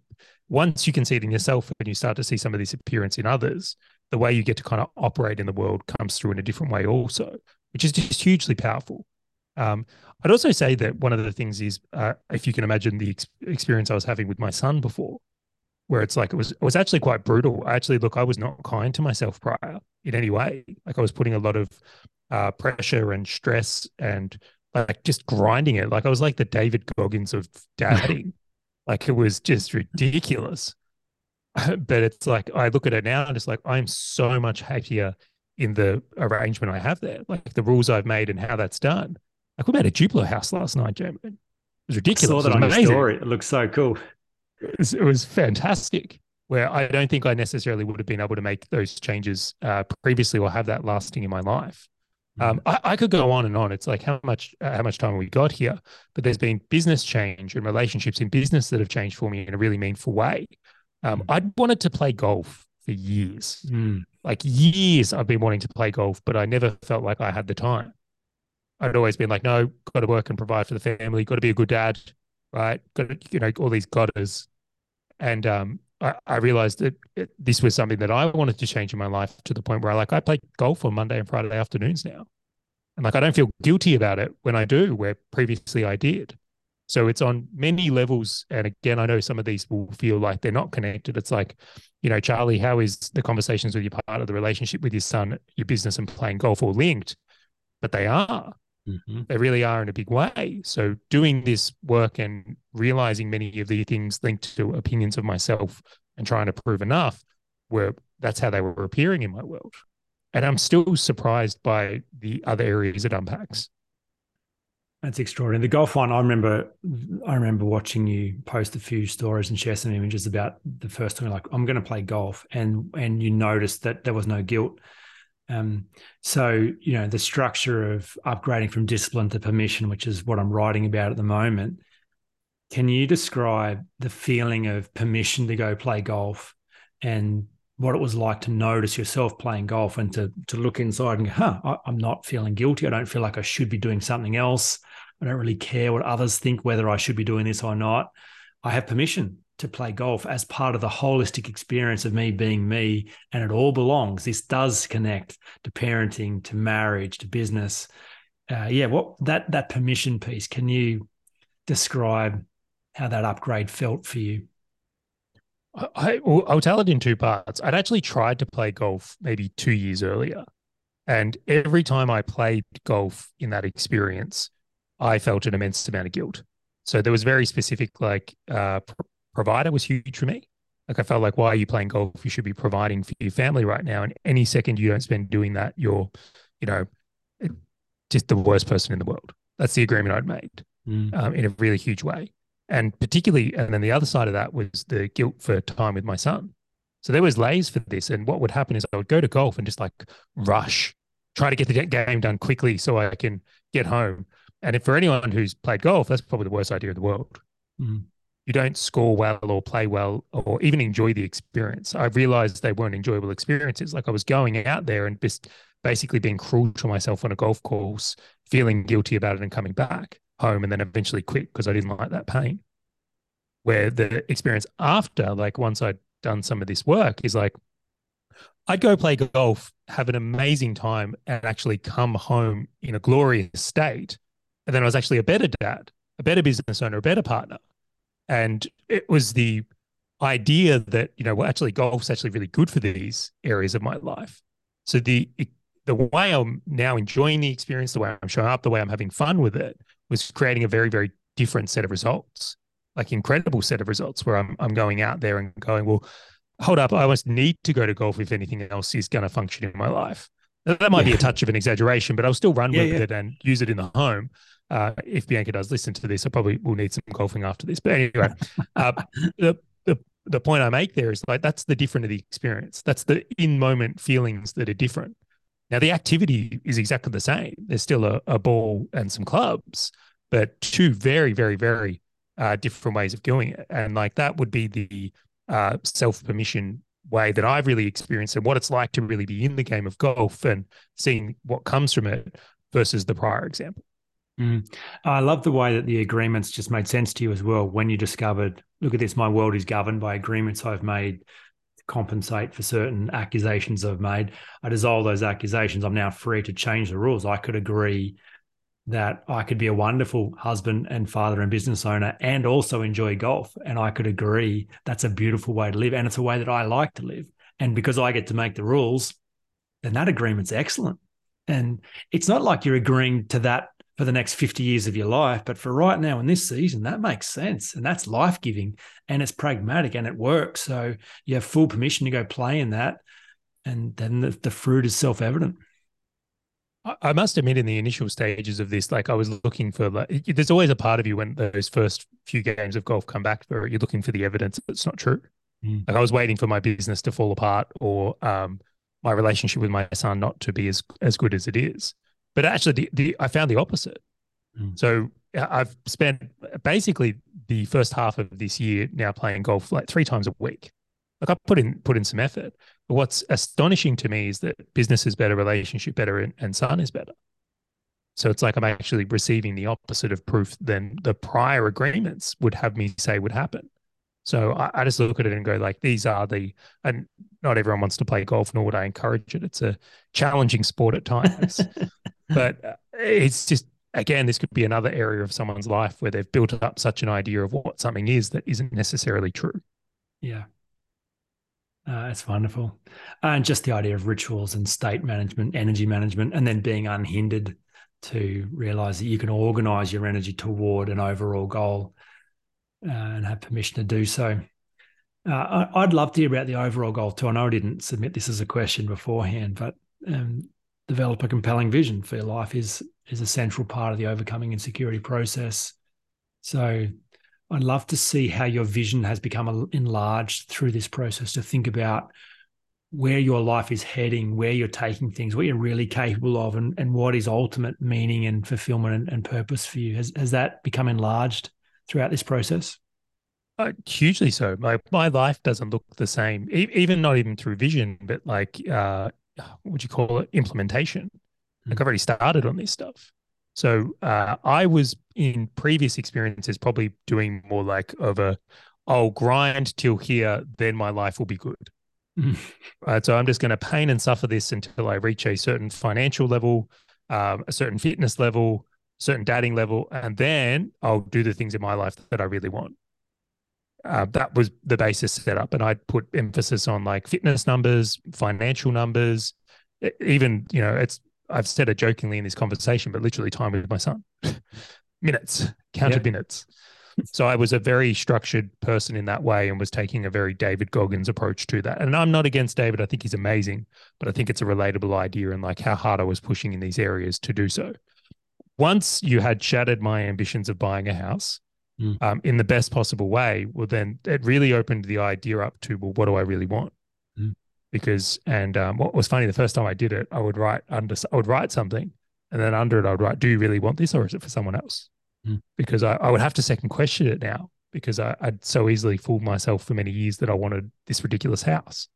once you can see it in yourself and you start to see some of this appearance in others, the way you get to kind of operate in the world comes through in a different way also, which is just hugely powerful. Um, I'd also say that one of the things is, uh, if you can imagine the ex- experience I was having with my son before, where it's like it was it was actually quite brutal. I actually look, I was not kind to myself prior in any way. Like I was putting a lot of uh, pressure and stress and like just grinding it. Like I was like the David Goggins of [LAUGHS] dating. like it was just ridiculous. [LAUGHS] but it's like I look at it now and it's like I'm so much happier in the arrangement I have there. Like the rules I've made and how that's done. Like we made a Duplo house last night, Jeremy. It was ridiculous. I saw that on amazing. your story. It looks so cool. It was, it was, fantastic. Where I don't think I necessarily would have been able to make those changes uh, previously or have that lasting in my life. Um, I, I, could go on and on. It's like how much uh, how much time we got here, but there's been business change and relationships in business that have changed for me in a really meaningful way. Um, mm. I'd wanted to play golf for years, mm. like years. I've been wanting to play golf, but I never felt like I had the time. I'd always been like, no, got to work and provide for the family, got to be a good dad, right? Got to, you know, all these gotters. And um, I, I, realized that it, this was something that I wanted to change in my life to the point where I like I play golf on Monday and Friday afternoons now, and like I don't feel guilty about it when I do, where previously I did. So it's on many levels. And again, I know some of these will feel like they're not connected. It's like, you know, Charley, how is the conversations with your partner, the relationship with your son, your business, and playing golf all linked? But they are. Mm-hmm. They really are in a big way. So doing this work and realizing many of the things linked to opinions of myself and trying to prove enough were that's how they were appearing in my world. And I'm still surprised by the other areas it unpacks. That's extraordinary. The golf one, I remember I remember watching you post a few stories and share some images about the first time like, I'm gonna play golf and and you noticed that there was no guilt um, so, you know, the structure of upgrading from discipline to permission, which is what I'm writing about at the moment. Can you describe the feeling of permission to go play golf and what it was like to notice yourself playing golf and to, to look inside and go, huh, I, I'm not feeling guilty. I don't feel like I should be doing something else. I don't really care what others think, whether I should be doing this or not. I have permission to play golf as part of the holistic experience of me being me and it all belongs this does connect to parenting to marriage to business uh, yeah what that that permission piece can you describe how that upgrade felt for you I, I'll tell it in two parts. I'd actually tried to play golf maybe two years earlier. And every time I played golf in that experience, I felt an immense amount of guilt. So there was very specific, like, uh, provider was huge for me. Like I felt like, why are you playing golf? You should be providing for your family right now. And any second you don't spend doing that, you're, you know, just the worst person in the world. That's the agreement I'd made mm. um, in a really huge way. And particularly, and then the other side of that was the guilt for time with my son. So there was layers for this. And what would happen is I would go to golf and just like rush, try to get the game done quickly so I can get home. And if for anyone who's played golf, that's probably the worst idea in the world. Mm you don't score well or play well or even enjoy the experience. I realized they weren't enjoyable experiences. Like I was going out there and just basically being cruel to myself on a golf course, feeling guilty about it and coming back home and then eventually quit because I didn't like that pain. Where the experience after, like once I'd done some of this work, is like I'd go play golf, have an amazing time, and actually come home in a glorious state. And then I was actually a better dad, a better business owner, a better partner and it was the idea that you know well actually golf's actually really good for these areas of my life. So the the way i'm now enjoying the experience the way i'm showing up the way i'm having fun with it was creating a very very different set of results like incredible set of results where i'm, I'm going out there and going well hold up i almost need to go to golf if anything else is going to function in my life that might yeah. be a touch of an exaggeration but i'll still run yeah, with yeah. it and use it in the home uh, if Bianca does listen to this, I probably will need some golfing after this. But anyway, [LAUGHS] uh, the, the the point I make there is like that's the different of the experience. That's the in moment feelings that are different. Now the activity is exactly the same. There's still a, a ball and some clubs, but two very, very, very uh, different ways of doing it. And like that would be the uh, self permission way that I've really experienced and what it's like to really be in the game of golf and seeing what comes from it versus the prior example. Mm. I love the way that the agreements just made sense to you as well when you discovered, look at this, my world is governed by agreements I've made to compensate for certain accusations I've made. I dissolve those accusations. I'm now free to change the rules. I could agree that I could be a wonderful husband and father and business owner and also enjoy golf. And I could agree that's a beautiful way to live. And it's a way that I like to live. And because I get to make the rules, then that agreement's excellent. And it's not like you're agreeing to that for the next 50 years of your life. But for right now in this season, that makes sense. And that's life giving and it's pragmatic and it works. So you have full permission to go play in that. And then the, the fruit is self evident. I must admit, in the initial stages of this, like I was looking for, like, there's always a part of you when those first few games of golf come back, where you're looking for the evidence that it's not true. Mm. Like I was waiting for my business to fall apart or um, my relationship with my son not to be as as good as it is. But actually, the, the I found the opposite. Mm. So I've spent basically the first half of this year now playing golf like three times a week. Like I put in put in some effort. But what's astonishing to me is that business is better, relationship better, and, and son is better. So it's like I'm actually receiving the opposite of proof than the prior agreements would have me say would happen. So I, I, just look at it and go like, these are the, and not everyone wants to play golf, nor would I encourage it. It's a challenging sport at times, [LAUGHS] but uh, it's just again, this could be another area of someone's life where they've built up such an idea of what something is that isn't necessarily true. Yeah, uh, it's wonderful. And just the idea of rituals and state management, energy management, and then being unhindered to realize that you can organize your energy toward an overall goal uh, and have permission to do so. Uh, I, would love to hear about the overall goal too. I know I didn't submit this as a question beforehand, but um, develop a compelling vision for your life is is a central part of the overcoming insecurity process. So I'd love to see how your vision has become enlarged through this process to think about where your life is heading, where you're taking things, what you're really capable of, and, and what is ultimate meaning and fulfillment and, and purpose for you. Has, has that become enlarged throughout this process? Uh, hugely so. My my life doesn't look the same, e- even not even through vision, but like uh, what would you call it? Implementation. Like hmm. I've already started on this stuff. So uh, I was in previous experiences probably doing more like of a, I'll grind till here, then my life will be good. [LAUGHS] right. So I'm just going to pain and suffer this until I reach a certain financial level, um, a certain fitness level, certain dating level, and then I'll do the things in my life that I really want. Uh, that was the basis set up, and I'd put emphasis on like fitness numbers, financial numbers, even you know it's I've said it jokingly in this conversation, but literally time with my son, [LAUGHS] minutes, counted yeah. minutes. So I was a very structured person in that way and was taking a very David Goggins approach to that. And I'm not against David. I think he's amazing, but I think it's a relatable idea and like how hard I was pushing in these areas to do so. Once you had shattered my ambitions of buying a house mm. um, in the best possible way, well, then it really opened the idea up to, well, what do I really want? because and um, what was funny the first time I did it, I would write under I would write something, and then under it I would write, "Do you really want this, or is it for someone else?" Mm. Because I, I would have to second question it now because I, would so easily fooled myself for many years that I wanted this ridiculous house.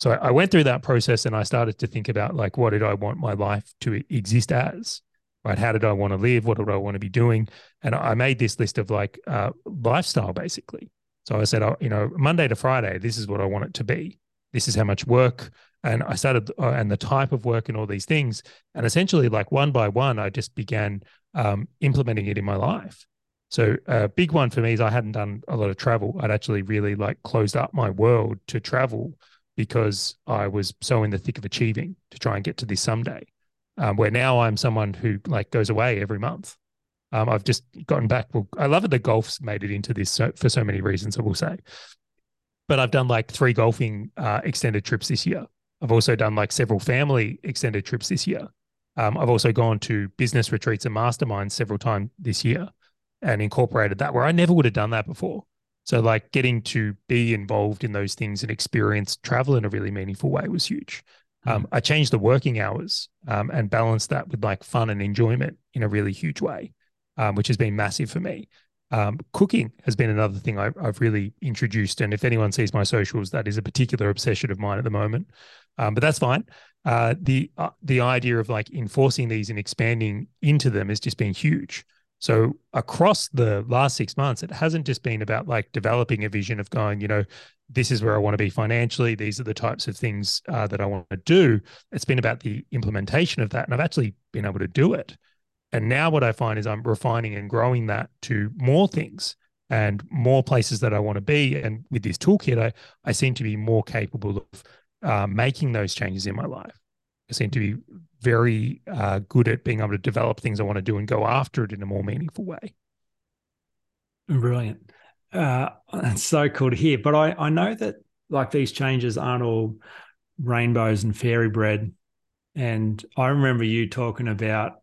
So I, I went through that process and I started to think about like, what did I want my life to exist as? Right? How did I want to live? What did I want to be doing? And I made this list of like uh, lifestyle basically. So I said, oh, you know, Monday to Friday, this is what I want it to be this is how much work and i started uh, and the type of work and all these things and essentially like one by one i just began um, implementing it in my life. So a big one for me is i hadn't done a lot of travel. I'd actually really like closed up my world to travel because i was so in the thick of achieving to try and get to this someday um, where now i'm someone who like goes away every month. Um, i've just gotten back. Well i love it The golf's made it into this so, for so many reasons i will say. But I've done like three golfing uh, extended trips this year. I've also done like several family extended trips this year. Um, I've also gone to business retreats and masterminds several times this year and incorporated that where I never would have done that before. So, like getting to be involved in those things and experience travel in a really meaningful way was huge. Mm. Um, I changed the working hours um, and balanced that with like fun and enjoyment in a really huge way, um, which has been massive for me. Um, cooking has been another thing I, have really introduced, and if anyone sees my socials, that is a particular obsession of mine at the moment. Um, but that's fine. Uh, the uh, the idea of like enforcing these and expanding into them has just been huge. So across the last six months, it hasn't just been about like developing a vision of going, you know, this is where I want to be financially. These are the types of things uh, that I want to do. It's been about the implementation of that, and I've actually been able to do it. And now what I find is I'm refining and growing that to more things and more places that I want to be. And with this toolkit, I, I seem to be more capable of uh, making those changes in my life. I seem to be very uh, good at being able to develop things I want to do and go after it in a more meaningful way. Brilliant. Uh, so cool to hear. But I, I know that like these changes aren't all rainbows and fairy bread. And I remember you talking about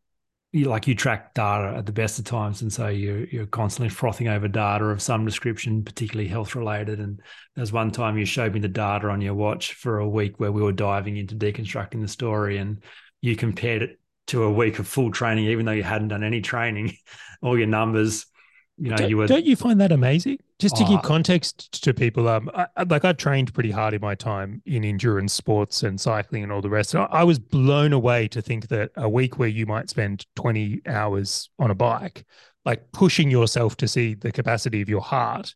you, like you track data at the best of times, and so you're you're constantly frothing over data of some description, particularly health related. And there's one time you showed me the data on your watch for a week where we were diving into deconstructing the story, and you compared it to a week of full training, even though you hadn't done any training. [LAUGHS] All your numbers, you know, don't, you were. Don't you find that amazing? Just to oh, give context to people, um, I, like I trained pretty hard in my time in endurance sports and cycling and all the rest. I, I was blown away to think that a week where you might spend 20 hours on a bike, like pushing yourself to see the capacity of your heart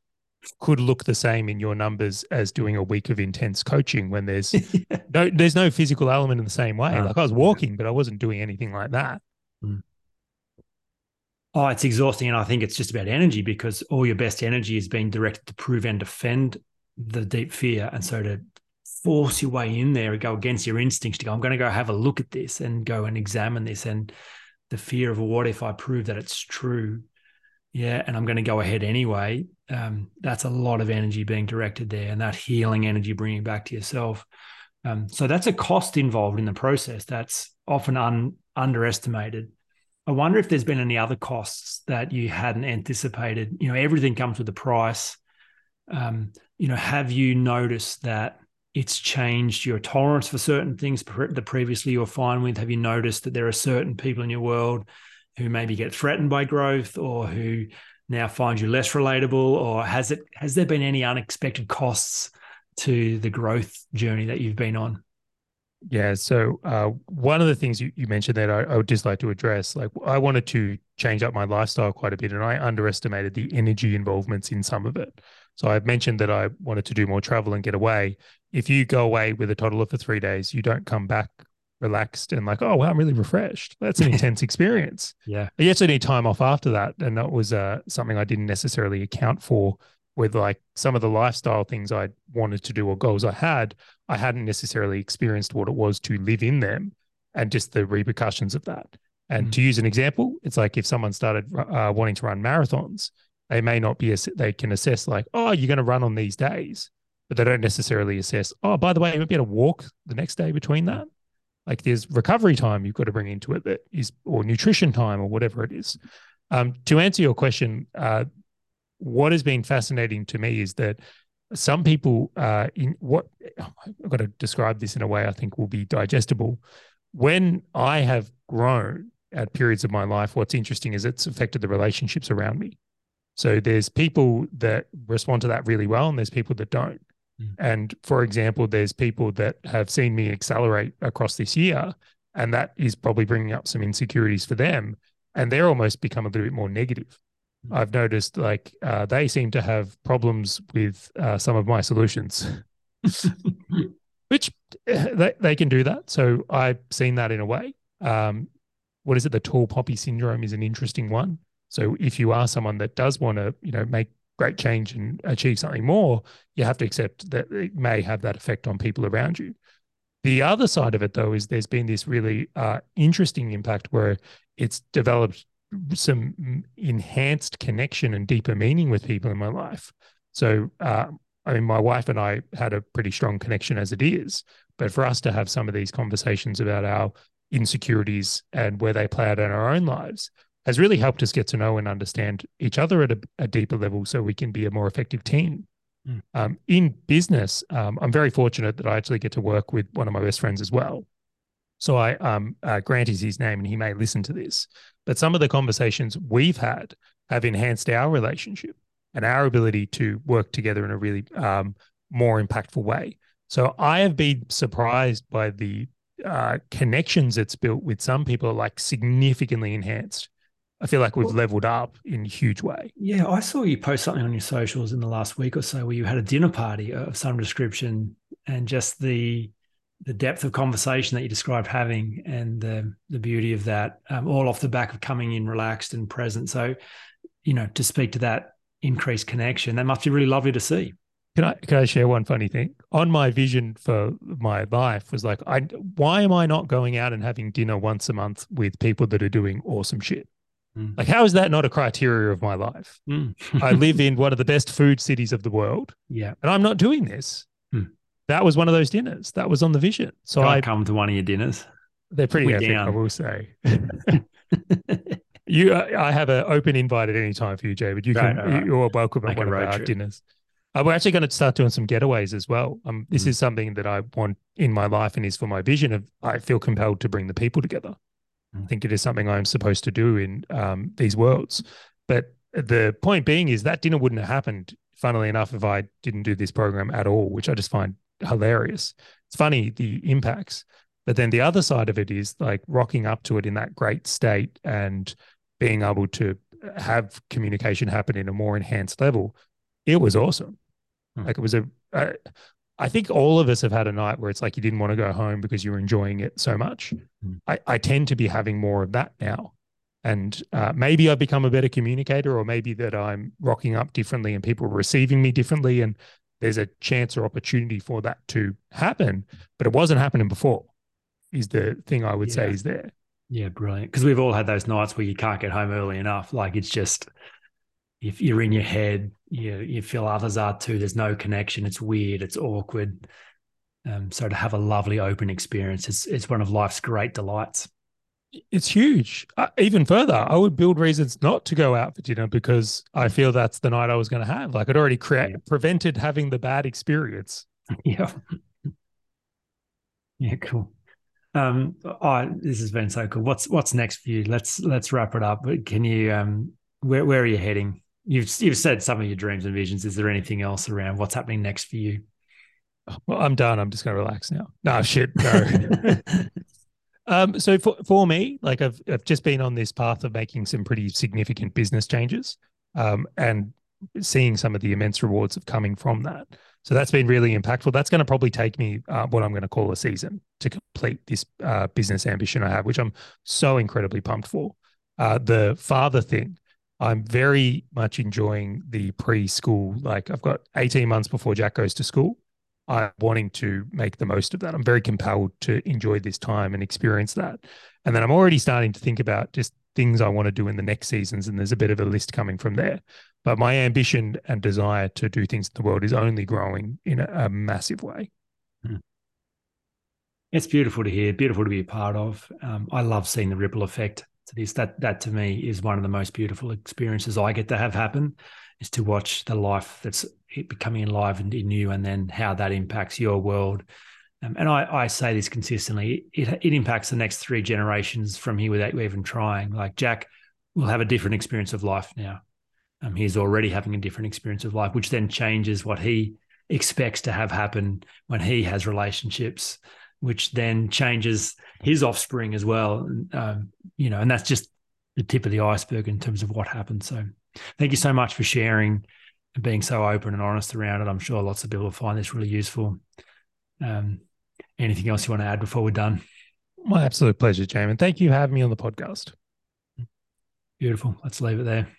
could look the same in your numbers as doing a week of intense coaching when there's [LAUGHS] yeah. no there's no physical element in the same way. like I was walking, but I wasn't doing anything like that. Mm. Oh, it's exhausting. And I think it's just about energy because all your best energy is being directed to prove and defend the deep fear. And so to force your way in there and go against your instincts to go, I'm going to go have a look at this and go and examine this. And the fear of what if I prove that it's true? Yeah. And I'm going to go ahead anyway. Um, that's a lot of energy being directed there and that healing energy bringing back to yourself. Um, so that's a cost involved in the process that's often un- underestimated. I wonder if there's been any other costs that you hadn't anticipated. You know, everything comes with a price. Um, you know, have you noticed that it's changed your tolerance for certain things that previously you were fine with? Have you noticed that there are certain people in your world who maybe get threatened by growth or who now find you less relatable? Or has it has there been any unexpected costs to the growth journey that you've been on? Yeah. So uh, one of the things you, you mentioned that I, I, would just like to address, like I wanted to change up my lifestyle quite a bit, and I underestimated the energy involvements in some of it. So I've mentioned that I wanted to do more travel and get away. If you go away with a toddler for three days, you don't come back relaxed and like, oh wow, I'm really refreshed. That's an [LAUGHS] intense experience. Yeah. You actually need time off after that, and that was uh, something I didn't necessarily account for with like some of the lifestyle things I wanted to do or goals I had, I hadn't necessarily experienced what it was to live in them and just the repercussions of that. And mm. to use an example, it's like if someone started uh, wanting to run marathons, they may not be, they can assess like, oh, you're going to run on these days, but they don't necessarily assess, oh, by the way, you might be able to walk the next day between that. Like there's recovery time you've got to bring into it that is, or nutrition time or whatever it is. Um, to answer your question, uh, what has been fascinating to me is that some people uh, in what I've got to describe this in a way I think will be digestible. When I have grown at periods of my life, what's interesting is it's affected the relationships around me. So there's people that respond to that really well, and there's people that don't. Mm. And for example, there's people that have seen me accelerate across this year, and that is probably bringing up some insecurities for them, and they're almost become a little bit more negative. I've noticed like uh, they seem to have problems with uh, some of my solutions, [LAUGHS] which eh, they, they can do that. So I've seen that in a way. Um, what is it? The tall poppy syndrome is an interesting one. So if you are someone that does want to, you know, make great change and achieve something more, you have to accept that it may have that effect on people around you. The other side of it, though, is there's been this really uh, interesting impact where it's developed some enhanced connection and deeper meaning with people in my life. So, uh, I mean, my wife and I had a pretty strong connection as it is, but for us to have some of these conversations about our insecurities and where they play out in our own lives has really helped us get to know and understand each other at a, a deeper level so we can be a more effective team. Mm. Um, in business, um, I'm very fortunate that I actually get to work with one of my best friends as well. So I um, uh, Grant is his name, and he may listen to this. But some of the conversations we've had have enhanced our relationship and our ability to work together in a really um, more impactful way. So I have been surprised by the uh, connections it's built with some people, like significantly enhanced. I feel like we've well, leveled up in a huge way. Yeah, I saw you post something on your socials in the last week or so where you had a dinner party of some description, and just the the depth of conversation that you described having and the the beauty of that, um, all off the back of coming in relaxed and present. So, you know, to speak to that increased connection, that must be really lovely to see. Can I can I share one funny thing? On my vision for my life was like, I why am I not going out and having dinner once a month with people that are doing awesome shit? Mm. Like, how is that not a criteria of my life? Mm. I live [LAUGHS] in one of the best food cities of the world. Yeah. And I'm not doing this. Mm. That was one of those dinners. That was on the vision. So I come to one of your dinners. They're pretty We're epic, down. I will say. you, I have an open invite at any time for you, Jay. But you right, can, right. you're welcome at one of our trip. dinners. Uh, we're actually going to start doing some getaways as well. Um, this mm. is something that I want in my life and is for my vision of. I feel compelled to bring the people together. I think it is something I'm supposed to do in um, these worlds. But the point being is that dinner wouldn't have happened, funnily enough, if I didn't do this program at all, which I just find hilarious. It's funny the impacts. But then the other side of it is like rocking up to it in that great state and being able to have communication happen in a more enhanced level. It was awesome. Hmm. Like it was a, I think all of us have had a night where it's like you didn't want to go home because you were enjoying it so much. Mm. I, I tend to be having more of that now. And uh, maybe I've become a better communicator, or maybe that I'm rocking up differently and people are receiving me differently. And there's a chance or opportunity for that to happen. But it wasn't happening before, is the thing I would yeah. say is there. Yeah, brilliant. Because we've all had those nights where you can't get home early enough. Like it's just, if you're in your head, you you feel others are too. There's no connection. It's weird. It's awkward. Um, so to have a lovely open experience, it's it's one of life's great delights. It's huge. Uh, even further, I would build reasons not to go out for dinner because I feel that's the night I was going to have. Like I'd already created, yeah. prevented having the bad experience. [LAUGHS] Yeah. Yeah. Cool. Um, oh, this has been so cool. What's what's next for you? Let's let's wrap it up. Can you um, where where are you heading? you've you've said some of your dreams and visions. Is there anything else around what's happening next for you? Well, I'm done. I'm just going to relax now. [LAUGHS] No shit. [LAUGHS] No. Um, so for for me, like I've I've just been on this path of making some pretty significant business changes, um, and seeing some of the immense rewards of coming from that. So that's been really impactful. That's going to probably take me uh, what I'm going to call a season to complete this uh, business ambition I have, which I'm so incredibly pumped for. Uh, the father thing I'm very much enjoying the preschool. Like I've got 18 months before Jack goes to school. I'm wanting to make the most of that. I'm very compelled to enjoy this time and experience that. And then I'm already starting to think about just things I want to do in the next seasons. And there's a bit of a list coming from there. But my ambition and desire to do things in the world is only growing in a, a massive way. Hmm. It's beautiful to hear, beautiful to be a part of. Um, I love seeing the ripple effect to this. That that to me is one of the most beautiful experiences I get to have happen is to watch the life that's becoming enlivened in you and then how that impacts your world. Um, and I, I say this consistently, it, it impacts the next three generations from here without you even trying. Like Jack will have a different experience of life now. Um, he's already having a different experience of life, which then changes what he expects to have happen when he has relationships which then changes his offspring as well. Um, you know, and that's just the tip of the iceberg in terms of what happens. So, thank you so much for sharing and being so open and honest around it. I'm sure lots of people will find this really useful. Um, anything else you want to add before we're done? My absolute pleasure, Jamin. Thank you for having me on the podcast. Beautiful. Let's leave it there.